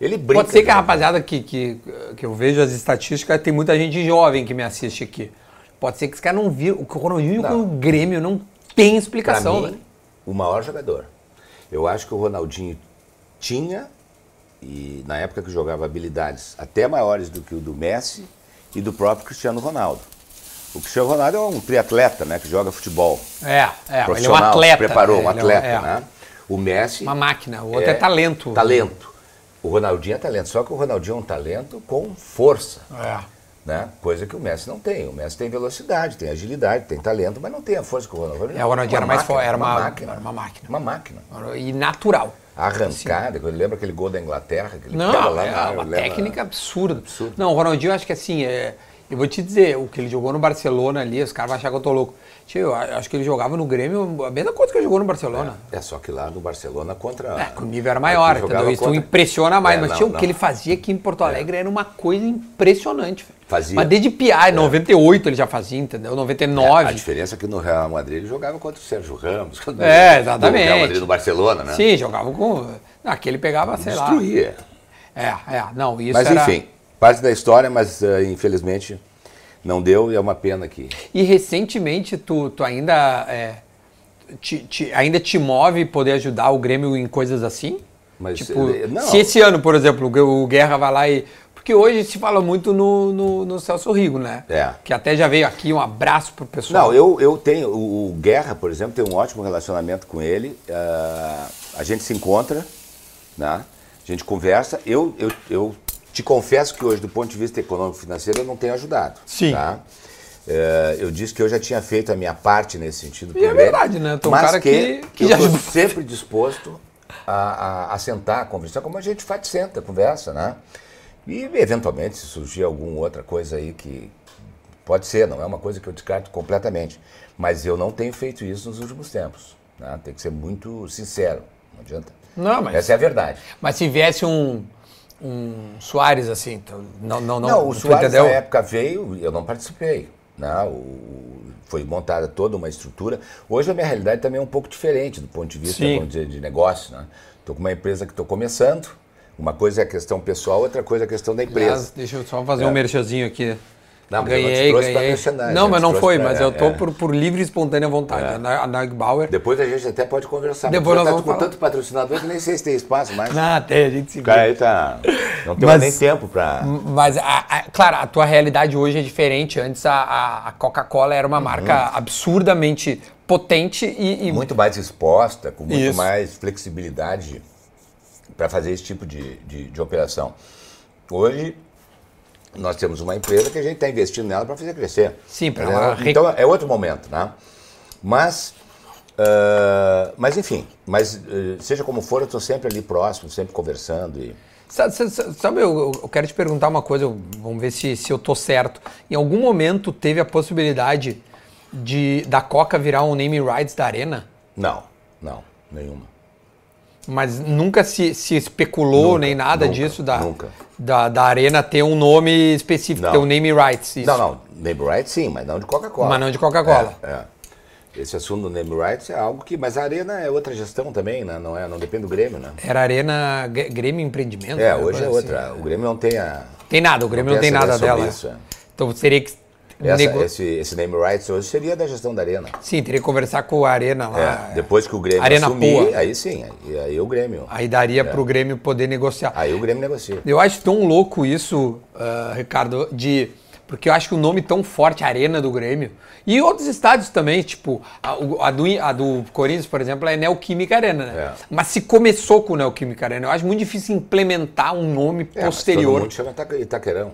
Ele brinca. Pode ser que a né? rapaziada que, que, que eu vejo as estatísticas, tem muita gente jovem que me assiste aqui. Pode ser que os caras não viram. O Ronaldinho com o Grêmio não tem Pra explicação, mim, né? o maior jogador. Eu acho que o Ronaldinho tinha, e na época que jogava habilidades até maiores do que o do Messi e do próprio Cristiano Ronaldo. O Cristiano Ronaldo é um triatleta, né, que joga futebol. É, é, ele é um atleta. preparou, é, um é atleta, é, né? O Messi Uma máquina, o outro é, talento. Talento. O Ronaldinho é talento, só que o Ronaldinho é um talento com força É. né? Coisa que o Messi não tem. O Messi tem velocidade, tem agilidade, tem talento, mas não tem a força que o Ronaldinho. É, o Ronaldinho era mais máquina, forte, era uma- máquina, era uma máquina. Uma máquina. E natural. Arrancada, eu lembro aquele gol da Inglaterra que ele Não, pega lá é na- uma técnica absurda. Absurdo. Não, o Ronaldinho, eu acho que assim, é, eu vou te dizer, o que ele jogou no Barcelona ali, os caras vão achar que eu tô louco. Tio, acho que ele jogava no Grêmio a mesma coisa que ele jogou no Barcelona. É só que lá no Barcelona contra. É, o nível era maior, entendeu? Isso contra- impressiona mais. É, mas não, tio, o não. que ele fazia aqui em Porto Alegre era uma coisa impressionante. Fazia. Mas desde Piá, em 98 ele já fazia, entendeu? É, a 99. diferença é que no Real Madrid ele jogava contra o Sérgio Ramos. É, exatamente. No Real Madrid no Barcelona, né? Sim, jogava com. Aqui ele pegava, sei lá. Destruía. É, é, não, isso Mas era... enfim, parte da história, mas eh, infelizmente não deu e é uma pena que. E recentemente tu, tu ainda é, te, te- ainda te move poder ajudar o Grêmio em coisas assim? Mas, tipo, não. se esse ano, por exemplo, o Guerra vai lá e. Porque hoje se fala muito no, no, no Celso Rigo, né? É. Que até já veio aqui, um abraço pro pessoal. Não, eu, eu tenho. O, Guerra, por exemplo, tem um ótimo relacionamento com ele. ah, a gente se encontra, né? a gente conversa. Eu, eu, eu te confesso que hoje, do ponto de vista econômico e financeiro, eu não tenho ajudado. Sim. Tá? Eh, eu disse que eu já tinha feito a minha parte nesse sentido. E é pro Grêmio, verdade, né? Tu é um mas cara que- que eu já tô ajudou. sempre disposto a, a, a sentar, a conversar, como a gente faz, senta, conversa, né? E, eventualmente, se surgir alguma outra coisa aí que Pode ser, não é uma coisa que eu descarto completamente. Mas eu não tenho feito isso nos últimos tempos. Né? Tem que ser muito sincero. Não adianta. Não, mas, Essa é a verdade. mas se viesse um, um Soares assim, tu- não, não, não, Não, o Soares entendeu? na época veio, eu não participei. Né? O- foi montada toda uma estrutura. Hoje a minha realidade também é um pouco diferente do ponto de vista dizer, de negócio. Né? Estou com uma empresa que estou começando. Uma coisa é a questão pessoal, outra coisa é a questão da empresa. Aliás, deixa eu só fazer É. um merchanzinho aqui. Não, mas eu não te ganhei, ganhei. merchandising, Não, mas não foi, pra- mas eu tô é. por, por livre e espontânea vontade. É. A Na- A Neugbauer. Depois a gente até pode conversar. Depois nós tá vamos com falar. tanto patrocinador que nem sei se tem espaço mais. Não, até a gente se cara aí tá. Não tem Mas- nem tempo pra. Mas, a- a- claro, a tua realidade hoje é diferente. Antes a, a- a Coca-Cola era uma Uhum. marca absurdamente potente e, e- Muito mais exposta, com muito Isso. mais flexibilidade para fazer esse tipo de, de, de operação. Hoje, nós temos uma empresa que a gente está investindo nela para fazer crescer. Sim, pra Mas ela Então é outro momento, né? Mas, ah, mas enfim, mas eh, seja como for, eu estou sempre ali próximo, sempre conversando e. Sa- sa- sa- Sabe, eu, eu quero te perguntar uma coisa, eu- vamos ver se, se eu tô certo. Em algum momento teve a possibilidade de da Coca virar um name rights da Arena? Não, não, nenhuma. Mas nunca se, se especulou Nunca, nem nada nunca, disso da, nunca. da, da arena ter um nome específico, Não. ter um name rights. Isso. Não, não, name rights sim, mas não de Coca-Cola. Mas não de Coca-Cola. É, é. Esse assunto do name rights é algo que. Mas a Arena é outra gestão também, né? Não, é, não depende do Grêmio, né? Era Arena Grêmio Empreendimento. É, né? hoje é Coisa outra. assim. O Grêmio não tem a. Tem nada, o Grêmio não, tem essa nada dela. Isso, é. Então teria que. Essa- nego- esse, esse name rights hoje seria da gestão da Arena. Sim, teria que conversar com a Arena lá. É, depois que o Grêmio Arena assumir, Poa. aí sim, aí, aí o Grêmio. Aí daria pro Grêmio poder negociar. Aí o Grêmio negocia. Eu acho tão louco isso, ah, Ricardo, de. Porque eu acho que o nome tão forte, Arena do Grêmio. E outros estádios também, tipo, a, o- a do, a do Corinthians, por exemplo, é Neoquímica Arena, né? É. Mas se começou com Neoquímica Arena, eu acho muito difícil implementar um nome É, mas Todo posterior. mundo chama Itaque- Itaquerão.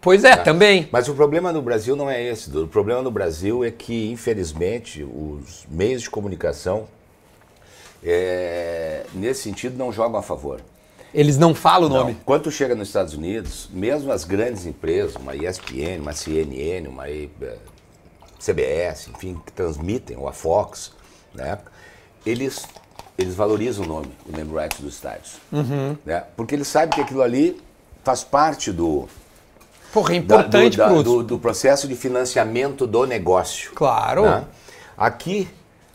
Pois é, também. Mas o problema no Brasil não é esse. Dudu. O problema no Brasil é que, infelizmente, os meios de comunicação, é, nesse sentido, não jogam a favor. Eles não falam o Não. nome. Quando tu chega nos Estados Unidos, mesmo as grandes empresas, uma ESPN, uma CNN, uma eh, CBS, enfim, que transmitem, ou a Fox, né, eles, eles valorizam o nome, o name rights dos estádios. Uhum. Né, porque eles sabem que aquilo ali faz parte do, Porra, é da- importante do, da- do, do processo de financiamento do negócio. Claro. né? Aqui,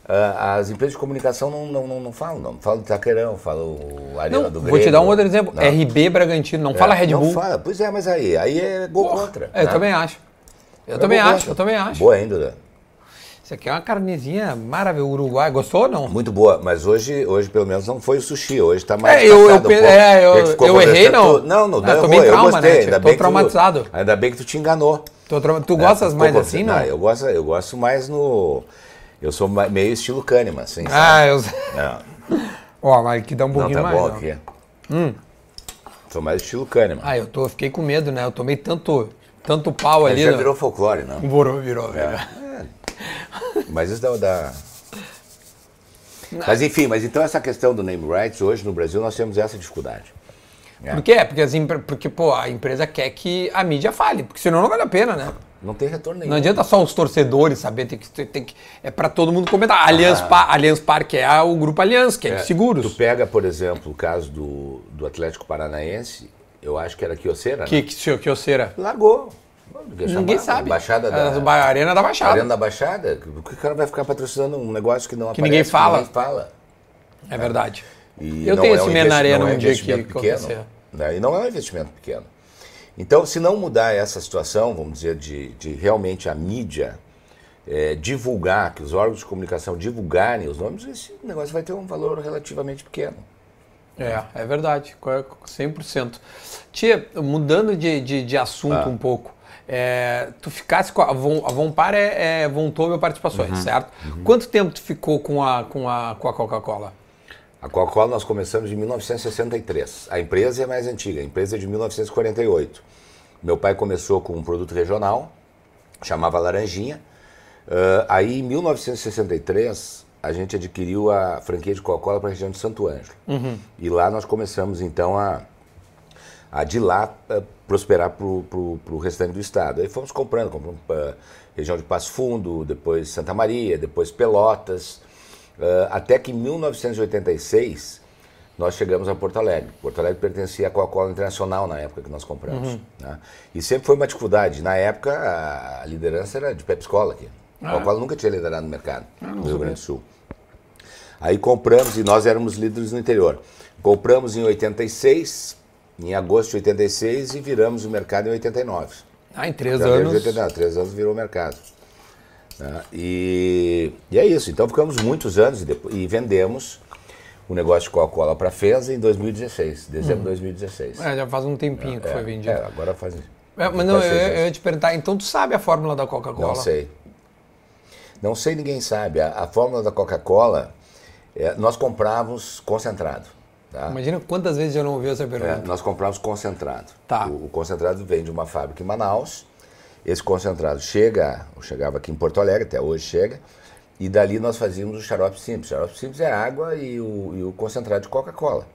ah, as empresas de comunicação não, não, não, não falam, não. Falam de Itaquerão, falam o Arena Não, do vou Grêmio. te dar um outro exemplo. Não. RB Bragantino, não fala É, Red não Bull. fala. Pois é, mas aí, aí é gol contra. É, eu né? também acho. Eu É também acho, contra. eu também acho. Boa ainda, né? Isso aqui é uma carnezinha maravilhosa. Uruguai, gostou ou não? Muito boa, mas hoje, hoje pelo menos não foi o sushi, hoje tá mais É, eu- eu um é, eu- eu errei, não? tu- Não, não, Ah, não tô errou, eu trauma, gostei, né, ainda tô bem que tu- traumatizado. ainda bem que tu te enganou. Tô tra- tu É, gostas tu mais assim, conversando- não? eu gosto, eu gosto mais no... Eu sou meio estilo Kahneman, assim? Ah, eu. Não, (laughs) Ó, mas aqui dá um não, pouquinho tá mais. bom ó. aqui. Sou mais estilo Kahneman. Ah, eu tô, fiquei com medo, né? Eu tomei tanto, tanto pau Mas ali. já né? virou folclore, não? Virou, virou, virou. Mas isso dá, dá- Mas enfim, mas então essa questão do name rights, hoje no Brasil nós temos essa dificuldade. É. Por quê? Porque, as porque, pô, a empresa quer que a mídia fale, porque senão não vale a pena, né? Não tem retorno nenhum. Não adianta só os torcedores saber, tem que, tem que, é pra todo mundo comentar. Allianz, Pa- Allianz Parque é o grupo Allianz, que é, Ah. É, de seguros. Tu pega, por exemplo, o caso do, do Atlético Paranaense, eu acho que era Kyocera, Que, né? que, que, Ocera? Largou. Ninguém chamava. sabe. Baixada da... A Arena da Baixada. Arena da Baixada. Que o cara vai ficar patrocinando um negócio que não aparece? ninguém fala. ninguém fala. É verdade. E Eu tenho é esse um na arena é um dia que que pequeno, né? E não é um investimento pequeno. Então, se não mudar essa situação, vamos dizer, de, de realmente a mídia eh, divulgar, que os órgãos de comunicação divulgarem os nomes, esse negócio vai ter um valor relativamente pequeno. É, é verdade, co- 100%. Tia, mudando de, de, de assunto Ah. um pouco, é, tu ficasse com a Von, a Vonpar é, é Von Tobel Participações, Uhum. certo? Quanto tempo tu ficou com a, com a, com a Coca-Cola? A Coca-Cola nós começamos em 1963. A empresa é mais antiga, a empresa é de 1948. Meu pai começou com um produto regional, chamava Laranjinha. Ah, aí, em 1963, a gente adquiriu a franquia de Coca-Cola para a região de Santo Ângelo. E lá nós começamos, então, a, a de lá eh, prosperar para o restante do estado. Aí fomos comprando, compramos para região de Passo Fundo, depois Santa Maria, depois Pelotas, eh, até que em 1986 nós chegamos a Porto Alegre. Porto Alegre pertencia à Coca-Cola Internacional na época que nós compramos. né? E sempre foi uma dificuldade. Na época a a liderança era de Pepsi Cola aqui. A Coca-Cola nunca tinha liderado no mercado no Rio Grande do Sul. Aí compramos, e nós éramos líderes no interior. Compramos em 86, em agosto de 86, e viramos o mercado em 89. Ah, em três Janeiro anos. de 89, três anos virou o mercado. Né? E, e é isso. Então ficamos muitos anos e, depois, e vendemos o negócio de Coca-Cola para a FESA em 2016, dezembro de 2016. É, já faz um tempinho que É, foi vendido. é, agora faz. É, mas não, eu, eu ia te perguntar, então tu sabe a fórmula da Coca-Cola? Não sei. Não sei, ninguém sabe. A, a fórmula da Coca-Cola, é, nós comprávamos concentrado. Tá? Imagina quantas vezes eu não ouvi essa É, pergunta. nós comprávamos concentrado. Tá. O, o concentrado vem de uma fábrica em Manaus. Esse concentrado chega, chegava aqui em Porto Alegre, até hoje chega, e dali nós fazíamos o xarope simples. O xarope simples é água e o, e o concentrado de Coca-Cola.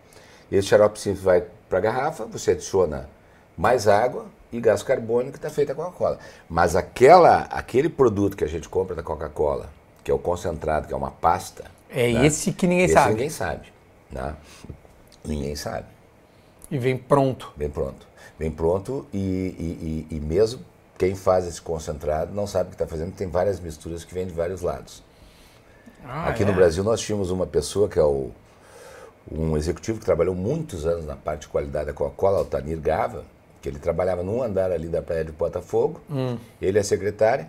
Esse xarope simples vai para a garrafa, você adiciona mais água e gás carbônico que está feita a Coca-Cola. Mas aquela, aquele produto que a gente compra da Coca-Cola, que é o concentrado, que é uma pasta, É né? esse que ninguém esse sabe. ninguém sabe. Né? Ninguém sabe. E vem pronto. Vem pronto. Vem pronto e, e, e, e mesmo quem faz esse concentrado não sabe o que está fazendo, tem várias misturas que vêm de vários lados. Ah, Aqui é? no Brasil nós tínhamos uma pessoa que é o, um executivo que trabalhou muitos anos na parte de qualidade da Coca-Cola, o Tanir Gava, que ele trabalhava num andar ali da praia de Botafogo, ele é secretário,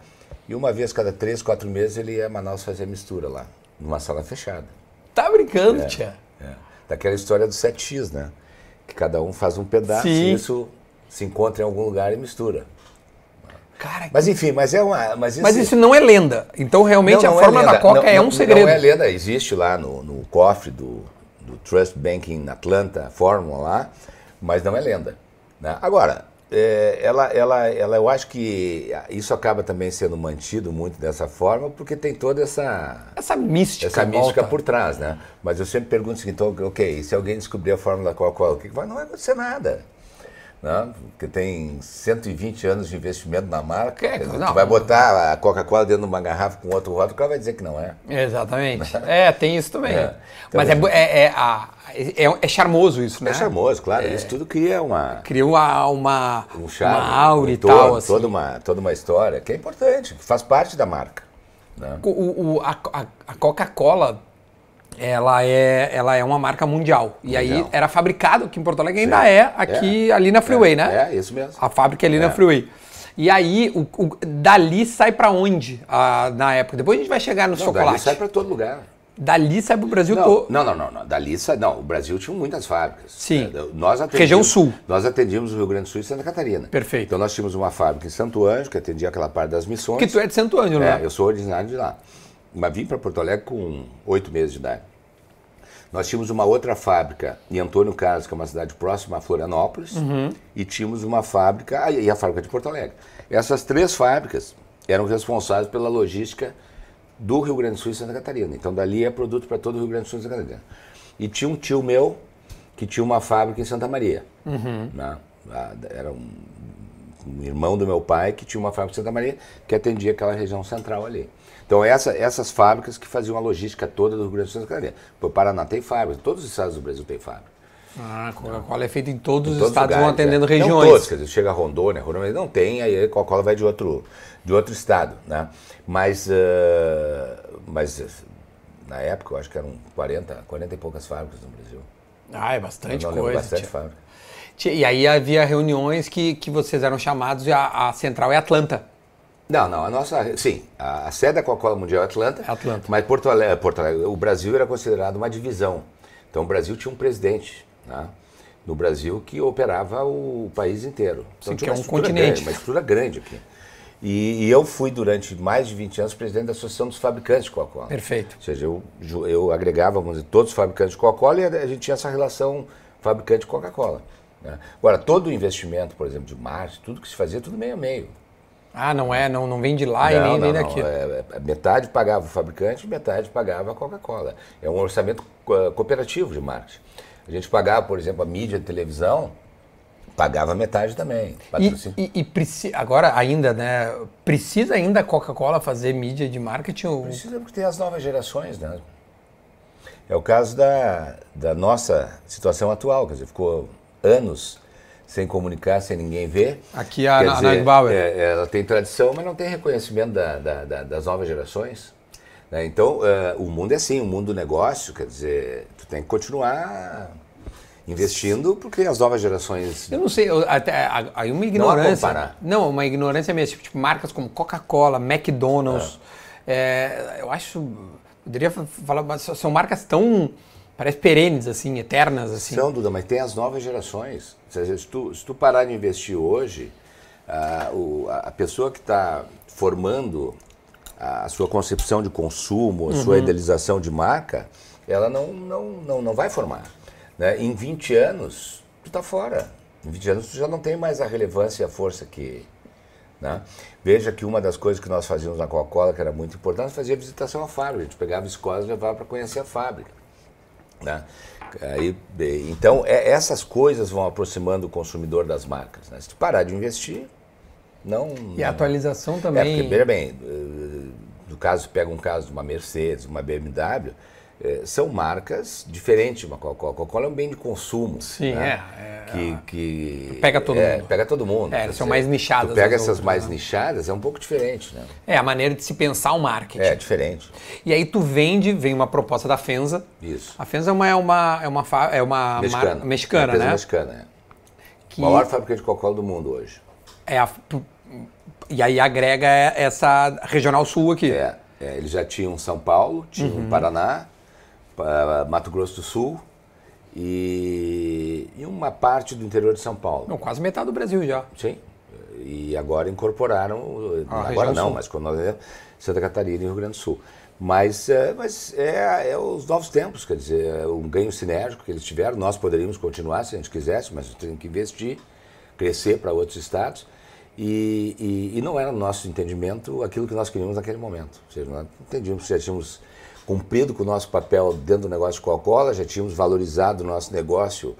e uma vez cada três, quatro meses ele ia a Manaus fazer a mistura lá, numa sala fechada. Tá brincando, tia. É. Daquela história do 7x, né? Que cada um faz um pedaço Sim. e isso se encontra em algum lugar e mistura. Cara, Mas enfim, mas é uma. Mas, mas esse- isso não é lenda. Então, realmente, Não, a não é fórmula da lenda. Coca Não, é um segredo. Não é lenda, existe lá no, no cofre do, do Trust Banking Atlanta, a fórmula lá, mas não é lenda. né? Agora, é, ela, ela, ela, eu acho que isso acaba também sendo mantido muito dessa forma, porque tem toda essa, Essa mística. essa mística volta. por trás, né? Mas eu sempre pergunto o seguinte, então, ok, se alguém descobrir a fórmula da Coca-Cola, o que que vai? Não vai acontecer nada. Né? Porque tem 120 anos de investimento na marca. É, não. vai botar a Coca-Cola dentro de uma garrafa com outro rótulo, o cara vai dizer que não é. Exatamente. (laughs) É, tem isso também. É. Mas é, é, é, a- é, é charmoso isso, né? É charmoso, claro. Isso tudo cria uma, Criou uma, uma, um charme, uma aura um e tal. Assim. toda, uma, toda uma história que é importante, que faz parte da marca. Né? O, o- a- a Coca-Cola, ela é, ela é uma marca mundial. E aí era fabricado aqui em Porto Alegre, ainda Sim. é aqui, ali na Freeway, é, né? É, isso mesmo. A fábrica é ali na É. Freeway. E aí, o, o- dali sai pra onde ah, na época? Depois a gente vai chegar no Não, chocolate. dali sai para todo lugar. Dali sai pro Brasil Não, todo. não, não, não, não. Dali sai, não. O Brasil tinha muitas fábricas. Sim. É, Nós Região Sul. Nós atendíamos o Rio Grande do Sul e Santa Catarina. Perfeito. Então nós tínhamos uma fábrica em Santo Anjo, que atendia aquela parte das missões. Que tu é de Santo Ângelo, É, né? eu sou originário de lá. Mas vim para Porto Alegre com oito meses de idade. Nós tínhamos uma outra fábrica em Antônio Carlos, que é uma cidade próxima a Florianópolis, Uhum. e tínhamos uma fábrica, ah, e a fábrica de Porto Alegre. Essas três fábricas eram responsáveis pela logística do Rio Grande do Sul e Santa Catarina. Então dali é produto para todo o Rio Grande do Sul e Santa Catarina. E tinha um tio meu que tinha uma fábrica em Santa Maria. né? Ah, Era um, um irmão do meu pai que tinha uma fábrica em Santa Maria que atendia aquela região central ali. Então essa, essas fábricas que faziam a logística toda do Rio Grande do Sul. O Paraná tem fábrica, todos os estados do Brasil têm fábrica. Ah, Coca-Cola é feita em todos Em os todos estados, lugares, vão atendendo é. Não regiões. todos, quer dizer, chega a Rondônia, Rondônia não tem, aí a Coca-Cola vai de outro, de outro estado, né? Mas, eh, mas eh, na época eu acho que eram 40, 40 e poucas fábricas no Brasil. Ah, é Eu bastante não lembro coisa. bastante tia. fábrica. Tia, E aí havia reuniões que, que vocês eram chamados e a, a central é Atlanta. Não, não, a nossa, sim, a, a sede da Coca-Cola Mundial é Atlanta, É Atlanta. mas Porto Alegre, Porto Alegre, o Brasil era considerado uma divisão. Então o Brasil tinha um presidente, né? No Brasil que operava o país inteiro. Então Sim, tinha que é um continente. grande, uma estrutura grande aqui. E, e eu fui durante mais de 20 anos presidente da Associação dos Fabricantes de Coca-Cola. Perfeito. Ou seja, eu, eu agregava, vamos dizer, todos os fabricantes de Coca-Cola e a gente tinha essa relação fabricante de Coca-Cola. né? Agora, todo o investimento, por exemplo, de marketing, tudo que se fazia, tudo meio a meio. Ah, não é, não, não vem de lá e Não, nem não, vem daqui. É, é, metade pagava o fabricante, metade pagava a Coca-Cola. É um orçamento co- cooperativo de marketing. A gente pagava, por exemplo, a mídia de televisão, pagava metade também. E, e, e agora ainda, né? Precisa ainda a Coca-Cola fazer mídia de marketing? ou- Precisa porque tem as novas gerações, né? É o caso da, da nossa situação atual, quer dizer, ficou anos sem comunicar, sem ninguém ver. Aqui a Quer dizer, Neubauer. é, ela tem tradição, mas não tem reconhecimento da- da- da- das novas gerações. né? Então, é, o mundo é assim, o mundo do negócio, quer dizer, tu tem que continuar investindo porque as novas gerações... Eu não sei, eu- até, aí uma ignorância. comparar. Não, uma ignorância mesmo. Tipo, marcas como Coca-Cola, McDonald's. é, eu acho. Poderia fa- falar, são marcas tão. Parece perenes, assim, eternas, assim. São, Duda, mas tem as novas gerações. Se, tu, se tu parar de investir hoje, ah, o- a, a pessoa que está formando a sua concepção de consumo, a sua idealização de marca, ela não, não, não, não vai formar. né? Em 20 anos, tu está fora. Em 20 anos, tu já não tem mais a relevância e a força que... né? Veja que uma das coisas que nós fazíamos na Coca-Cola, que era muito importante, fazia visitação à fábrica. A gente pegava escolas e levava para conhecer a fábrica. Né? Aí, então, é- essas coisas vão aproximando o consumidor das marcas. Né? Se tu parar de investir, não. E a atualização É, também. porque, veja bem, eh, no caso, pega um caso de uma Mercedes, uma BMW, é, são marcas diferentes de uma Coca-Cola. Coca-Cola é um bem de consumo. Sim, né? é, é. Que, que Pega todo é, mundo. Pega todo mundo. É, são mais nichadas Tu pega essas outras, mais né? nichadas, é um pouco diferente, né? É a maneira de se pensar o marketing. É, diferente. E aí tu vende, vem uma proposta da Fenza. Isso. A Fenza é uma é uma é uma, é uma Mexicana. mar- mexicana, Uma né? mexicana, é. Que Maior fabricante de Coca-Cola do mundo hoje. é a, e aí agrega essa regional sul aqui. É, é, eles já tinham São Paulo, tinham Uhum. Paraná, pa- Mato Grosso do Sul e, e uma parte do interior de São Paulo. Não, quase metade do Brasil já. Sim. E agora incorporaram, A agora não, sul. mas quando nós lemos, Santa Catarina e Rio Grande do Sul. Mas, é, mas é, é os novos tempos, quer dizer, é um ganho sinérgico que eles tiveram. Nós poderíamos continuar se a gente quisesse, mas tem que investir, crescer para outros estados. E, e, e não era no nosso entendimento aquilo que nós queríamos naquele momento. Ou seja, nós entendíamos que já tínhamos cumprido com o nosso papel dentro do negócio de Coca-Cola, já tínhamos valorizado o nosso negócio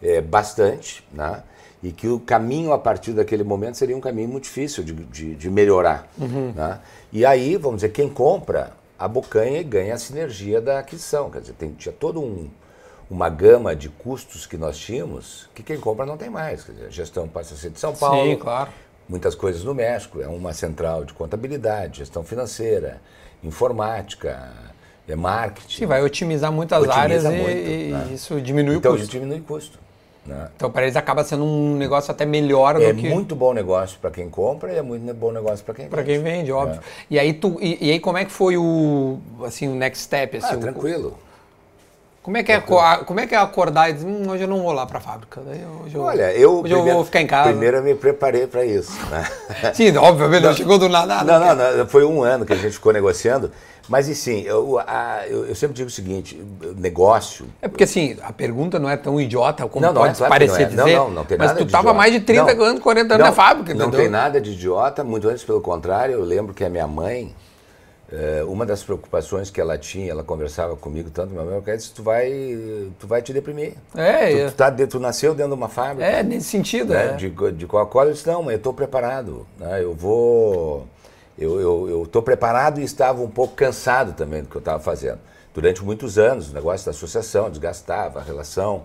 é, bastante, né? e que o caminho a partir daquele momento seria um caminho muito difícil de, de, de melhorar. Né? E aí, vamos dizer, quem compra abocanha e ganha a sinergia da aquisição. Quer dizer, tem, tinha todo um, uma gama de custos que nós tínhamos que quem compra não tem mais. Quer dizer, a gestão passa a ser de São Paulo, Sim, claro. muitas coisas no México, é uma central de contabilidade, gestão financeira, informática, é marketing. Sim, vai otimizar muitas Otimiza áreas e, muito, e né? isso diminui então o isso custo. diminui o custo. Né? Então para eles acaba sendo um negócio até melhor É do que muito bom negócio para quem compra e é muito bom negócio para quem para quem vende, óbvio. É. E aí tu e, e aí como é que foi o assim o next step assim, Ah, o- tranquilo. Como é que é como é que é acordar e dizer, hum, hoje eu não vou lá para a fábrica, hoje eu, Olha, eu, hoje eu vou ficar em casa. primeiro eu me preparei para isso. Né? (laughs) Sim, obviamente (laughs) não chegou do nada. Não, não, não, foi um ano que a gente ficou negociando. Mas, e sim, eu, a- eu, eu sempre digo o seguinte: negócio. É porque assim, a pergunta não é tão idiota como Não, não pode é, claro parecer não é. Não, dizer. não, não tem mas nada tu de tava idiota. mais de 30 Não. anos, 40 anos Não, na fábrica, Não entendeu? tem nada de idiota, muito antes pelo contrário. Eu lembro que a minha mãe, eh, uma das preocupações que ela tinha, ela conversava comigo tanto, minha mãe, ela disse: tu vai, tu vai te deprimir. É, Tu, tu, tá tu nasceu dentro de uma fábrica. é, nesse sentido, né, é. de, de Coca-Cola, eu disse, não, mas eu estou preparado, né, eu vou, eu estou preparado e estava um pouco cansado também do que eu estava fazendo. Durante muitos anos, o negócio da associação desgastava a relação,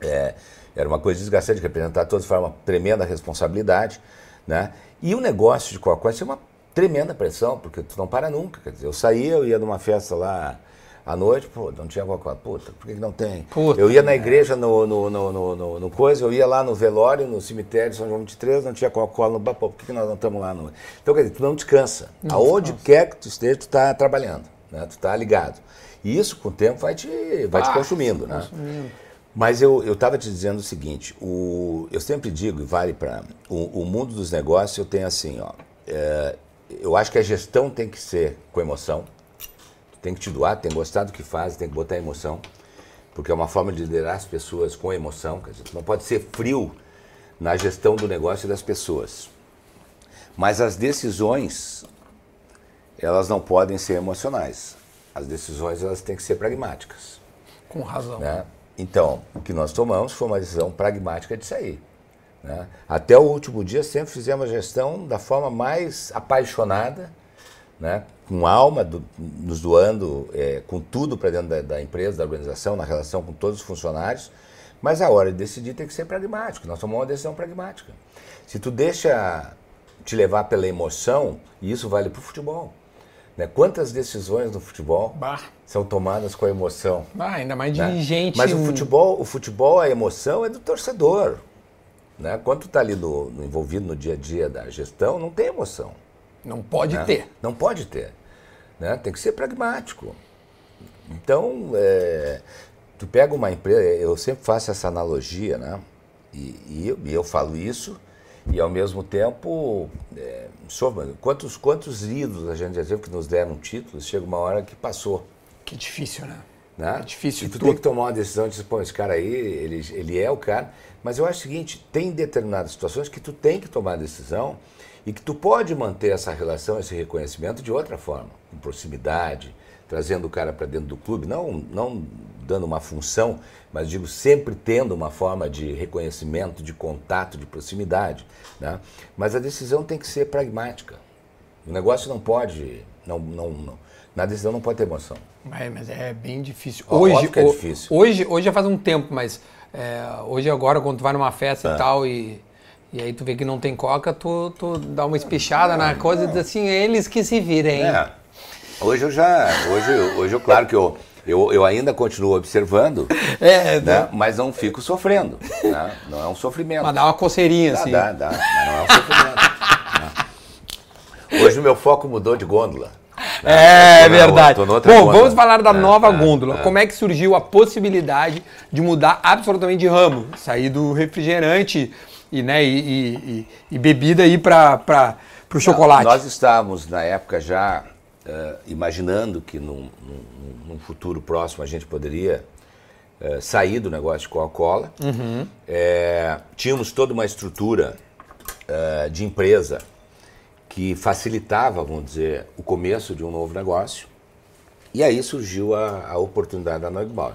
é, era uma coisa desgastante, representar todos foi uma tremenda responsabilidade, né, e o negócio de Coca-Cola tinha uma tremenda pressão, porque tu não para nunca, quer dizer, eu saía, eu ia numa festa lá à noite, pô, não tinha Coca-Cola, puta, por que, que não tem? Puta, eu ia na igreja, no, no, no, no, no- coisa, eu ia lá no velório, no cemitério de São João 23, não tinha Coca-Cola no bar, pô, por que, que nós não estamos lá? No... Então, quer dizer, tu não descansa. Aonde quer que tu esteja, tu está trabalhando, né? tu está ligado. E isso, com o tempo, vai te, vai te Ah, consumindo, né? Mas eu estava te dizendo o seguinte, o, eu sempre digo, e vale para o, o mundo dos negócios, eu tenho assim, ó, é, eu acho que a gestão tem que ser com emoção, tem que te doar, tem que gostar do que faz, tem que botar emoção, porque é uma forma de liderar as pessoas com emoção, quer dizer, não pode ser frio na gestão do negócio e das pessoas. Mas as decisões, elas não podem ser emocionais. As decisões, elas têm que ser pragmáticas. Com razão. Né? Então, o que nós tomamos foi uma decisão pragmática de sair. né? Até o último dia, sempre fizemos a gestão da forma mais apaixonada, né? Com alma, do- nos doando é, com tudo para dentro da, da empresa, da organização, na relação com todos os funcionários. Mas a hora de decidir tem que ser pragmático. Nós tomamos uma decisão pragmática. Se tu deixa te levar pela emoção, e isso vale para o futebol. Né? Quantas decisões no futebol Bah. são tomadas com a emoção? Ah, ainda mais né? gente. Mas o futebol, o futebol, a emoção é do torcedor. Né? Quando tu está ali no, no- envolvido no dia a dia da gestão, não tem emoção. Não pode né? ter. Não pode ter. Né? Tem que ser pragmático. Então, é, tu pega uma empresa, eu sempre faço essa analogia, né? E, e eu, e eu falo isso, e ao mesmo tempo, é, sou- quantos, quantos ídolos a gente já teve que nos deram títulos, chega uma hora que passou. Que difícil, né? Né? É difícil E tu tudo. tem que tomar uma decisão de dizer, pô, esse cara aí, ele, ele é o cara. Mas eu acho o seguinte, tem determinadas situações que tu tem que tomar a decisão e que tu pode manter essa relação, esse reconhecimento de outra forma, com proximidade, trazendo o cara para dentro do clube, não, não dando uma função, mas digo sempre tendo uma forma de reconhecimento, de contato, de proximidade. Né? Mas a decisão tem que ser pragmática. O negócio não pode, não, não, não, Na decisão não pode ter emoção. É, mas é bem difícil. Hoje, é difícil. hoje, hoje já faz um tempo, mas é, hoje agora, quando tu vai numa festa É. e tal, e, e aí tu vê que não tem coca, tu, tu dá uma espichada na coisa e diz assim, eles que se virem. É. Hoje eu já. Hoje, hoje eu, claro que eu, eu, eu ainda continuo observando, (laughs) É, né? mas não fico sofrendo. Né? Não é um sofrimento. mas dá uma coceirinha, Dá, assim. dá, dá, mas não é um sofrimento. né? Hoje o meu foco mudou de gôndola. É Tô na- verdade. Bom, gôndola. vamos falar da É, nova é, gôndola. é. Como é que surgiu a possibilidade de mudar absolutamente de ramo? Sair do refrigerante e, né, e, e- e- bebida e ir para o chocolate. Nós estávamos, na época, já eh, imaginando que num, num- num futuro próximo a gente poderia eh, sair do negócio de Coca-Cola. Eh, tínhamos toda uma estrutura eh, de empresa que facilitava, vamos dizer, o começo de um novo negócio. E aí surgiu a, a oportunidade da Neugbauer.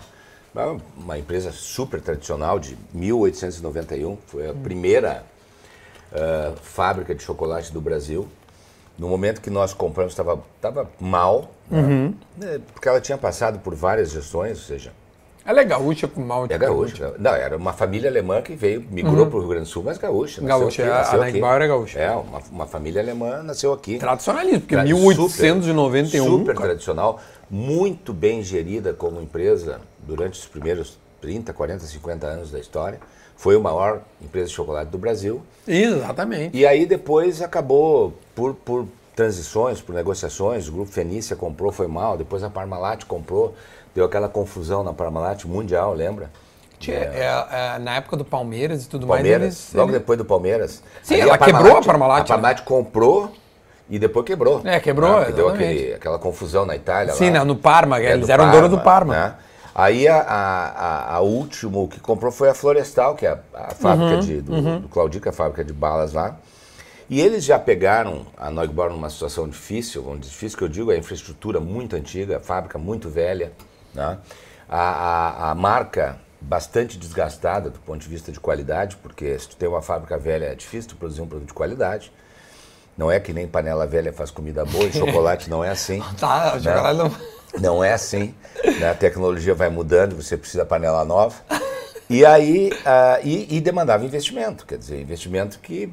Uma, empresa super tradicional de 1891, foi a primeira eh, fábrica de chocolate do Brasil. No momento que nós compramos, estava tava mal, né? Eh, porque ela tinha passado por várias gestões, ou seja, Ela é gaúcha com malte. é gaúcha. Não, era uma família alemã que veio, migrou para o Rio Grande do Sul, mas gaúcha. Gaúcha, aqui, a- a nasceu Nike aqui. Bauer é gaúcha. É, uma, uma família alemã nasceu aqui. Tradicionalismo, porque Tra- 1891. Super, super cara. tradicional, muito bem gerida como empresa durante os primeiros 30, 40, 50 anos da história. Foi a maior empresa de chocolate do Brasil. Exatamente. E aí depois acabou por, por transições, por negociações, o grupo Fenícia comprou, foi mal, depois a Parmalat comprou, deu aquela confusão na Parmalat mundial, lembra? Tinha- é, é, na época do Palmeiras e tudo Palmeiras, mais. Eles, logo eles- depois do Palmeiras. Sim, ela quebrou a Parmalat, A Parmalat comprou e depois quebrou. É, quebrou, Né? Deu aquele, aquela confusão na Itália. Sim, lá. né, no Parma, É, eles do eram dono do Parma. né? Aí a, a, a, último que comprou foi a Florestal, que é a, a fábrica Uhum, de, do, do Claudica, a fábrica de balas lá. E eles já pegaram a Neugbauer numa situação difícil, vamos dizer, difícil que eu digo, a infraestrutura muito antiga, a fábrica muito velha, né? a, a, a marca bastante desgastada do ponto de vista de qualidade, porque se tu tem uma fábrica velha é difícil tu produzir um produto de qualidade. Não é que nem panela velha faz comida boa e (laughs) chocolate não é assim. Tá, o chocolate não. Não é assim. né? A tecnologia vai mudando, você precisa de panela nova. E aí, ah, e, e demandava investimento, quer dizer, investimento que,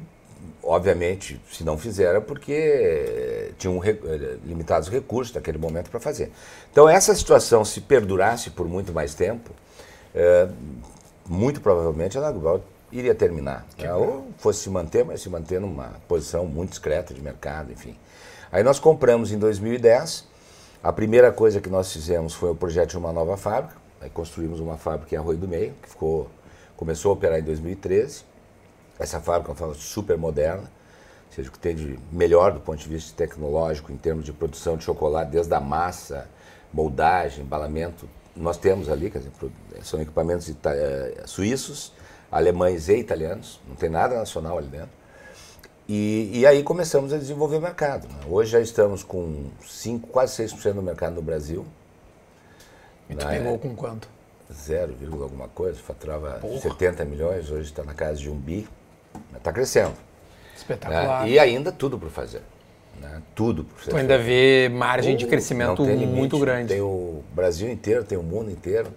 obviamente, se não fizeram, porque tinham eh, limitados recursos naquele momento para fazer. Então, essa situação, se perdurasse por muito mais tempo, eh, muito provavelmente a Nagbal iria terminar. né? Ou fosse se manter, mas se manter numa posição muito discreta de mercado, enfim. Aí nós compramos em 2010. A primeira coisa que nós fizemos foi o projeto de uma nova fábrica. Aí construímos uma fábrica em Arroio do Meio, que ficou, começou a operar em 2013. Essa fábrica é uma fábrica super moderna, ou seja, o que tem de melhor do ponto de vista tecnológico em termos de produção de chocolate, desde a massa, moldagem, embalamento. Nós temos ali, quer dizer, são equipamentos eh, suíços, alemães e italianos, não tem nada nacional ali dentro. E, e aí começamos a desenvolver o mercado. né? Hoje já estamos com 5, quase 6% do mercado no Brasil. E tu pegou com quanto? 0, alguma coisa, faturava 70 milhões, hoje está na casa de um bi. Está crescendo. né? Espetacular. E ainda tudo por fazer. né? Tudo por ser Tu ainda vê margem de crescimento limite, muito grande. Tem o Brasil inteiro, tem o mundo inteiro.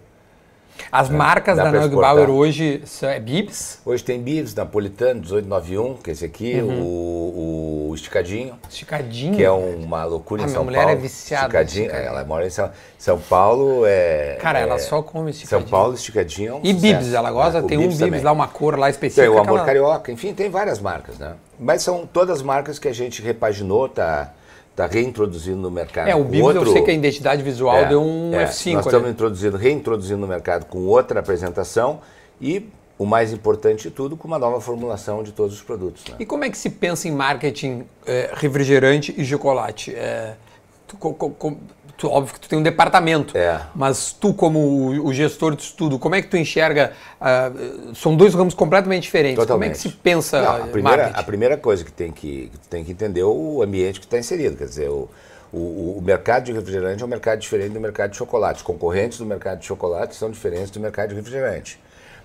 As marcas Dá da pra Neugbauer hoje são é Bibs, Hoje tem Bibs, Napolitano, 1891, que é esse aqui, Uhum. o, o Esticadinho, esticadinho. que é uma loucura A em minha São mulher Paulo. é viciada Esticadinho, é, ela mora em São, São Paulo. É, Cara, ela é- só come São esticadinho. Paulo, Esticadinho é um E sucesso, Bibs, ela gosta, né? Tem um Bibs lá, uma cor lá específica. Tem o Amor ela- Carioca, enfim, tem várias marcas, né? Mas são todas marcas que a gente repaginou, tá, tá reintroduzindo no mercado. É, o com Bibs eu sei que a identidade visual É, deu um é, F5 Nós estamos introduzindo, reintroduzindo no mercado com outra apresentação e, o mais importante de tudo, com uma nova formulação de todos os produtos. Né? E como é que se pensa em marketing eh, refrigerante e chocolate? Eh, tu, óbvio que tu tem um departamento, É. mas tu como o, o gestor disso tudo, como é que tu enxerga? ah, são dois ramos completamente diferentes. Como é que Totalmente. se pensa Não, a, primeira, marketing? a primeira coisa que tem que, que tem que entender é o ambiente que está inserido. Quer dizer, o, o, o mercado de refrigerante é um mercado diferente do mercado de chocolate. Os concorrentes do mercado de chocolate são diferentes do mercado de refrigerante.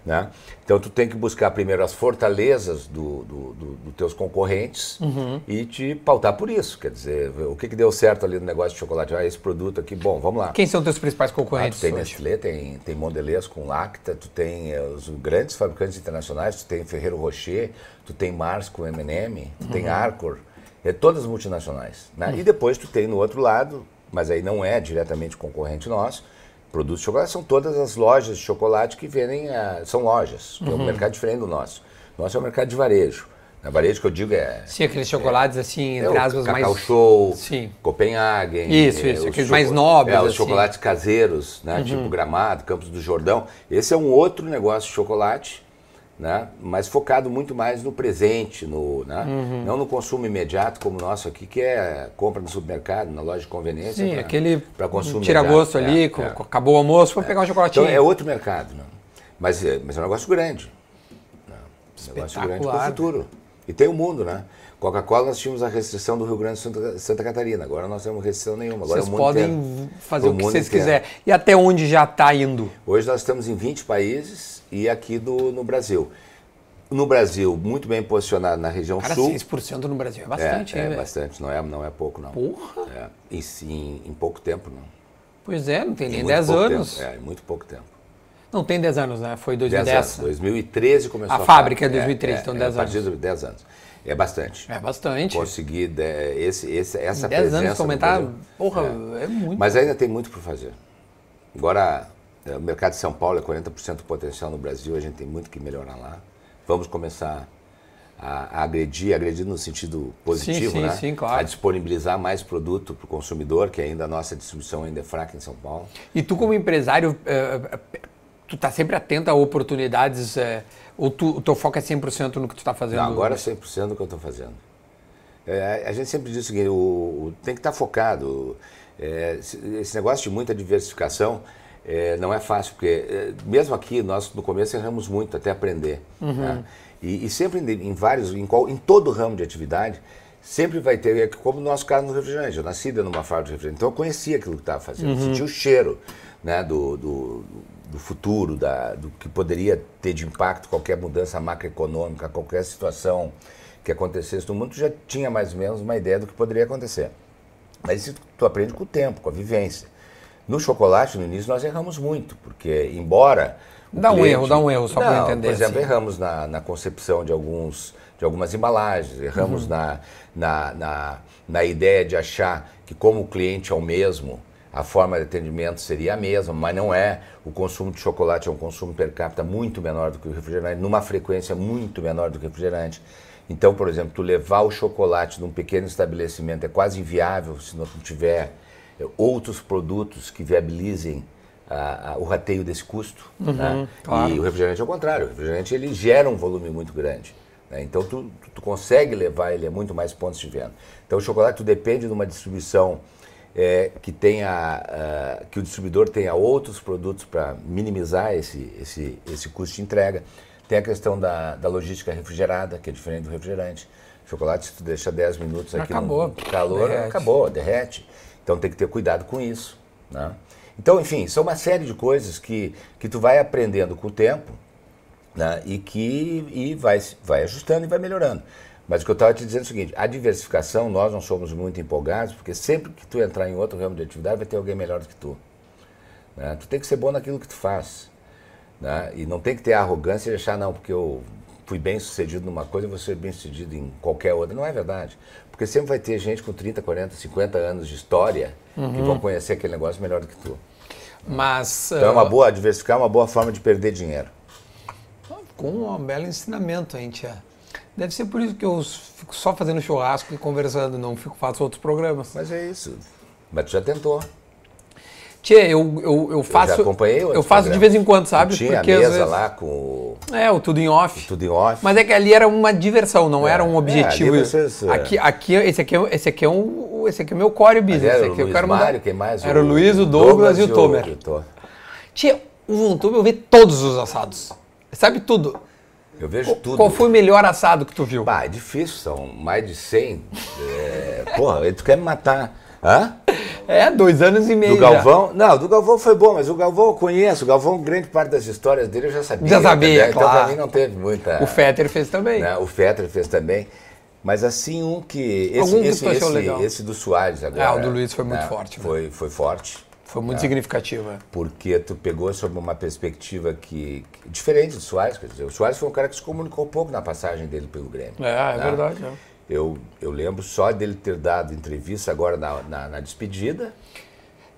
Né? Então tu tem que buscar primeiro as fortalezas dos do, do, do teus concorrentes Uhum. e te pautar por isso. Quer dizer, o que, que deu certo ali no negócio de chocolate? Ah, esse produto aqui, bom, vamos lá. Quem são teus principais Ah, concorrentes tu tem hoje? Nestlé, tem, tem Mondelez com Lacta, tu tem eh, os grandes fabricantes internacionais, tu tem Ferrero Rocher, tu tem Mars com M&M, tu Uhum. tem Arcor, é todas multinacionais. Né? E depois tu tem no outro lado, mas aí não é diretamente concorrente nosso, produtos de chocolate são todas as lojas de chocolate que vendem, ah, são lojas, que é Uhum. um mercado diferente do nosso. Nosso é um mercado de varejo. Na varejo que eu digo é Sim, aqueles chocolates assim, é entre o aspas, Cacau mais... Show, Sim. Copenhagen. Isso, é, isso, os aqueles mais nobres, É, os assim. Uhum. chocolates caseiros, né? Tipo Gramado, Campos do Jordão. Esse é um outro negócio de chocolate, né? Mas focado muito mais no presente, no, né? Uhum. Não no consumo imediato como o nosso aqui, que é compra no supermercado, na loja de conveniência. Sim, pra- aquele pra consumo tira imediato. gosto ali, É, co- é. co- acabou o almoço, vou pegar um chocolatinho. Então é outro mercado, né? Mas, é- mas é um negócio grande. né? Um negócio grande com o futuro. E tem o mundo, né? Coca-Cola nós tínhamos a restrição do Rio Grande do Sul Santa, Catarina. Agora nós temos restrição nenhuma. Agora Vocês é podem inteiro. fazer o que vocês quiserem. E até onde já está indo? Hoje nós estamos em 20 países e aqui do, no Brasil. No Brasil, muito bem posicionado na região Cara, sul. 6% no Brasil é bastante, é, é velho? bastante, não é, não é pouco, não. Porra! É, em, em, em pouco tempo, não. Pois é, não tem Em nem muito 10 pouco anos. Tempo. É, em muito pouco tempo. Não tem 10 anos, né? Foi 10 2010. anos. 2013 começou A fábrica é 2013, então 10 A partir anos. de 10 anos. É bastante. É bastante. Conseguir de- esse, esse, essa 10 presença anos no comentar, Brasil. porra, é, muito. Mas ainda tem muito por fazer. Agora, é, o mercado de São Paulo é 40% do potencial no Brasil, a gente tem muito que melhorar lá. Vamos começar a, a agredir, agredir no sentido positivo, sim, né? sim, claro. A disponibilizar mais produto para o consumidor, que ainda a nossa distribuição ainda é fraca em São Paulo. E tu como empresário, eh, tu tá sempre atento a oportunidades, eh, ou tu, o teu foco é 100% no que tu tá fazendo? Não, agora é 100% do que eu estou fazendo. É, a gente sempre diz o seguinte, o, o- tem que estar focado. É, esse negócio de muita diversificação é, não é fácil, porque é, mesmo aqui, nós no começo erramos muito até aprender. né? E, e sempre em, vários, em, qual- em todo ramo de atividade, sempre vai ter, é como no nosso caso no refrigerante. Eu nasci dentro de uma fábrica de refrigerante, então eu conhecia aquilo que estava fazendo, eu sentia o cheiro né, do, do, do futuro, da, do que poderia ter de impacto qualquer mudança macroeconômica, qualquer situação que acontecesse no mundo, tu já tinha mais ou menos uma ideia do que poderia acontecer. Mas isso tu aprende com o tempo, com a vivência. No chocolate, no início, nós erramos muito, porque embora. Dá um erro, dá um erro, só Não, entender, Por exemplo, assim. erramos na, na concepção de, alguns, de algumas embalagens, erramos Uhum. na, na, na, na ideia de achar que, como o cliente é o mesmo, a forma de atendimento seria a mesma, mas não é. O consumo de chocolate é um consumo per capita muito menor do que o refrigerante, numa frequência muito menor do que o refrigerante. Então, por exemplo, tu levar o chocolate num pequeno estabelecimento é quase inviável se não tiver eh, outros produtos que viabilizem ah, ah, o rateio desse custo. né? claro. E o refrigerante é o contrário. O refrigerante ele gera um volume muito grande. né? Então tu, tu- tu consegue levar ele a muito mais pontos de venda. Então o chocolate depende de uma distribuição eh, que tenha ah, que o distribuidor tenha outros produtos para minimizar esse, esse, esse custo de entrega. Tem a questão da, da logística refrigerada, que é diferente do refrigerante. Chocolate, se tu deixa 10 minutos aqui Acabou, no calor, derrete. acabou, derrete. Então tem que ter cuidado com isso. Né? Então, enfim, são uma série de coisas que, que tu vai aprendendo com o tempo né? e que e vai, vai ajustando e vai melhorando. Mas o que eu estava te dizendo é o seguinte, a diversificação, nós não somos muito empolgados, porque sempre que tu entrar em outro ramo de atividade, vai ter alguém melhor do que tu. né? Tu tem que ser bom naquilo que tu faz. né? E não tem que ter arrogância de achar, não, porque eu fui bem sucedido numa coisa, eu vou ser bem sucedido em qualquer outra. Não é verdade. Porque sempre vai ter gente com 30, 40, 50 anos de história que vão conhecer aquele negócio melhor do que tu. Mas Então é ah, uma boa, diversificar é uma boa forma de perder dinheiro. com um belo ensinamento, hein, tia? Deve ser por isso que eu fico só fazendo churrasco e conversando, não fico faço outros programas. Mas é isso. Mas tu já tentou. Tia, eu, eu, eu faço. já acompanhei Eu faço de programas. vez em quando, sabe? Tu tinha Porque a mesa vezes- lá com o É, o tudo em off. tudo em off. Mas é que ali era uma diversão, não É, era um é, objetivo. ali vocês, é. aqui, aqui, esse aqui, é- esse aqui é um, esse aqui é o meu core business. era esse o aqui eu Luiz quero Mário, quem mais? Era o Luiz, o Douglas, e o Tomer. Tia, o YouTube eu vi todos os assados. Sabe tudo. Eu vejo tudo. Qual foi o melhor assado que tu viu? Bah, é difícil, são mais de 100. É, porra, tu quer me matar. Hã? É, dois anos e meio. Do Galvão? Já. Não, do Galvão foi bom, mas o Galvão eu conheço. O Galvão, grande parte das histórias dele eu já sabia. Já sabia, Então claro. pra mim não teve muita. O Fetter fez também. Né? O Fetter fez também. Mas assim, um que. Esse, Algum que esse, esse, legal? esse do Soares agora. Ah, o do Luiz foi muito né? forte, né? Foi, foi forte. Foi muito significativo. é. Porque tu pegou sob uma perspectiva que, que- diferente do Soares. Quer dizer, o Soares foi um cara que se comunicou pouco na passagem dele pelo Grêmio. É, é né? verdade. é. Eu, eu lembro só dele ter dado entrevista agora na, na, na despedida.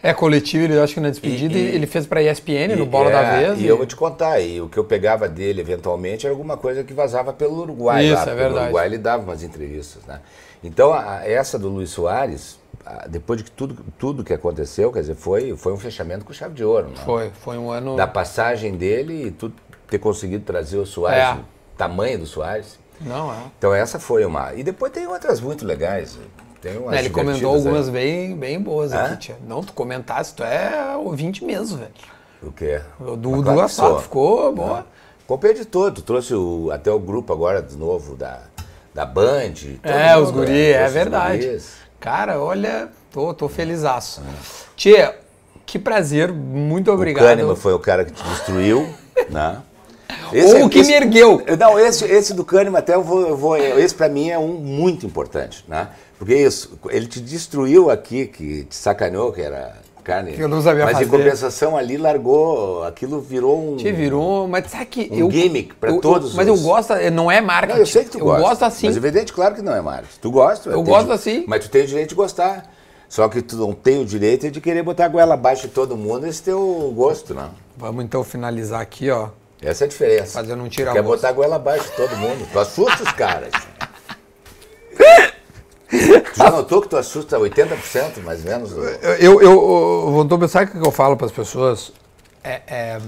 É coletivo, ele acho que na despedida E- e- ele fez pra ESPN no E- Bola é, da Vez. E eu vou te contar, e o que eu pegava dele eventualmente era alguma coisa que vazava pelo Uruguai. Isso, lá, é verdade. No Uruguai ele dava umas entrevistas, né? Então, a- essa do Luiz Soares, a- depois de tudo, tudo que aconteceu, quer dizer, foi, foi um fechamento com chave de ouro, né? Foi, foi um ano. Da passagem dele e tu ter conseguido trazer o Soares, É. o tamanho do Soares. Não, é. Então, essa foi uma. E depois tem outras muito legais. Tem umas É, ele comentou algumas aí. bem, bem boas Hã? aqui, tia. Não, tu comentasse, tu é ouvinte mesmo, velho. O quê? Do, do claro assado ficou boa. Comprei de todo. Tu trouxe o- até o grupo agora de novo da, da Band. É, os guri, né? é os verdade. guris. Cara, olha, tô, tô felizaço. Tia, que prazer, muito O obrigado. Kahneman foi o cara que te destruiu, (laughs) né? Ou o que me ergueu. Não, esse, esse do Kahneman até eu vou, eu vou esse pra mim é um muito importante, né? Porque isso, ele te destruiu aqui, que te sacaneou, que era Que eu não sabia Mas fazer. em compensação ali largou, aquilo virou um... Te virou, mas sabe que Um eu. gimmick pra eu- todos Mas os- eu gosto, não é marketing. Não, eu sei que tu eu gosta. gosto assim. Mas evidente, claro que não é marketing. Tu gosta. Eu gosto di- assim. Mas tu tem o direito de gostar. Só que tu não tem o direito de querer botar a goela abaixo de todo mundo esse teu gosto, não. Vamos então finalizar aqui, ó. Essa é a diferença. Fazendo um tira-gosto. Quer botar a goela abaixo de todo mundo. Tu assusta os caras. (laughs) já notou que tu assusta 80% mais ou menos? Eu, eu, eu, eu tô pensar o que eu falo para as pessoas. É, é,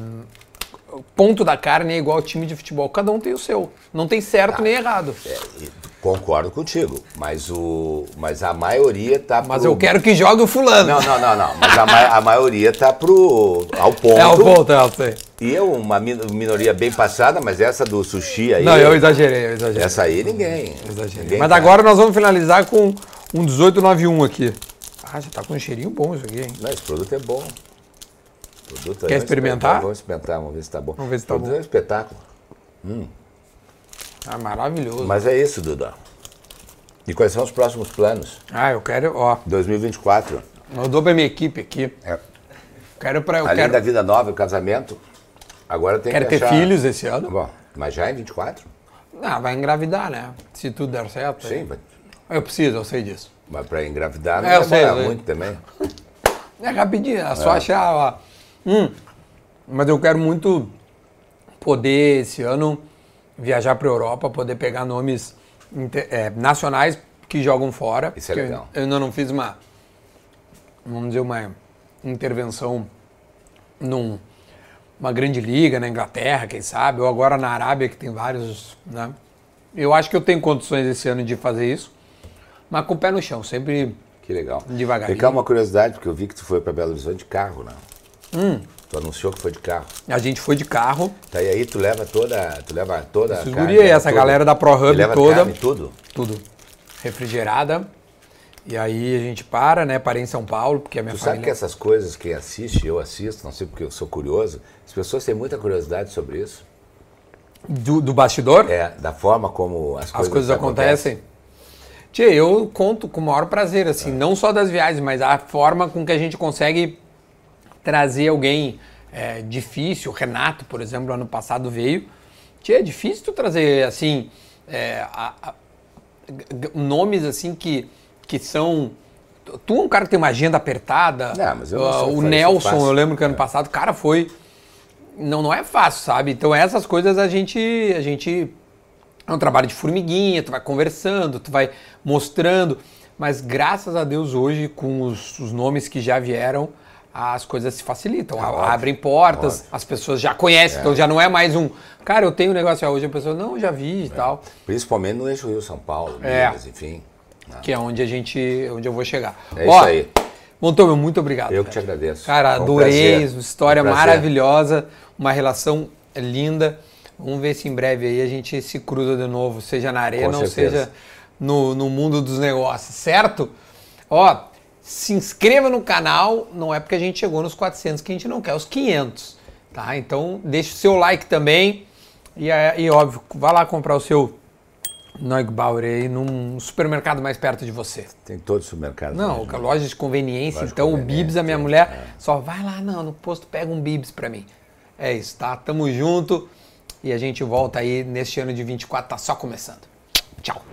ponto da carne é igual ao time de futebol. Cada um tem o seu. Não tem certo nem errado. É, concordo contigo. Mas, o, mas a maioria tá Mas pro- eu quero que jogue o fulano. Não, não, não, não. Mas a, ma- a maioria tá pro, ao ponto. é o ponto, é, eu sei. E eu, uma min- minoria bem passada, mas essa do sushi aí. Não, eu exagerei, eu exagerei. Essa aí ninguém. exagerei. ninguém Mas tá. agora nós vamos finalizar com um 1891 aqui. Ah, já tá com um cheirinho bom isso aqui, hein? Não, esse produto é bom. Produto Quer é experimentar? Vamos experimentar, vamos ver se tá bom. Vamos ver se tá bom. é um espetáculo. Ah, maravilhoso. Mas é isso, Duda. E quais são os próximos planos? Ah, eu quero, ó. 2024. Eu dou pra minha equipe aqui. É. Quero pra. Eu Além quero, da vida nova, o casamento, agora tem quero que ter achar... filhos esse ano. Bom, mas já em 24? Ah, vai engravidar, né? Se tudo der certo. Sim, mas, Eu preciso, eu sei disso. mas para engravidar não É, eu vai sei, demorar eu sei. muito também. (laughs) É rapidinho, é só achar lá. Hum, mas eu quero muito poder, esse ano, viajar para Europa, poder pegar nomes é, nacionais que jogam fora. Isso é legal. Eu ainda não fiz uma, vamos dizer, uma intervenção num uma grande liga na Inglaterra, quem sabe, ou agora na Arábia, que tem vários, né? Eu acho que eu tenho condições esse ano de fazer isso, mas com o pé no chão, sempre Que legal. Devagarinho. Cá uma curiosidade, porque eu vi que tu foi para Belo Horizonte de carro, né? Hum. Tu anunciou que foi de carro. a gente foi de carro, Tá, e aí tu leva toda, tu leva toda Esses a carne, guri essa tudo. galera da ProHub leva toda. carne, tudo. tudo refrigerada. E aí a gente para, né? Parei em São Paulo, porque a minha Tu sabe que família... essas coisas, quem assiste, eu assisto, não sei porque eu sou curioso, as pessoas têm muita curiosidade sobre isso. do, do bastidor, É, da forma como as coisas, as coisas acontecem. Tia, eu conto com o maior prazer, assim, não só das viagens, mas a forma com que a gente consegue trazer alguém é, difícil. O Renato, por exemplo, ano passado veio. Tia, é difícil tu trazer, assim, é, a- a- nomes, assim, que, que são... Tu é um cara que tem uma agenda apertada. Não, mas eu não Ah, o Nelson, eu lembro que ano passado, cara, foi não, não é fácil, sabe? Então essas coisas a gente, a gente é um trabalho de formiguinha, tu vai conversando, tu vai mostrando, mas graças a Deus hoje com os, os nomes que já vieram, as coisas se facilitam, óbvio, abrem portas, óbvio. as pessoas já conhecem, então já não é mais um, cara, eu tenho um negócio ah, hoje, a pessoa não, já vi e tal, Principalmente no eixo Rio São Paulo, É. Minas, enfim. que é onde a gente, onde eu vou chegar. É isso aí. Montômio, muito obrigado. Eu que te agradeço. Cara, Foi um adorei, prazer. história Um maravilhosa, uma relação linda. Vamos ver se em breve aí a gente se cruza de novo, seja na arena ou seja no, no mundo dos negócios, certo? Ó, se inscreva no canal, não é porque a gente chegou nos 400 que a gente não quer os 500, tá? Então deixe o seu like também e, é, e óbvio, vá lá comprar o seu Neugbauer aí num supermercado mais perto de você. Tem todos os supermercados. Não, mesmo. loja de conveniência, Loja de então o conveniência, Bibs, a minha é, mulher, é. só vai lá não, no posto pega um Bibs pra mim. É isso, tá? Tamo junto e a gente volta aí neste ano de 24, tá só começando. Tchau.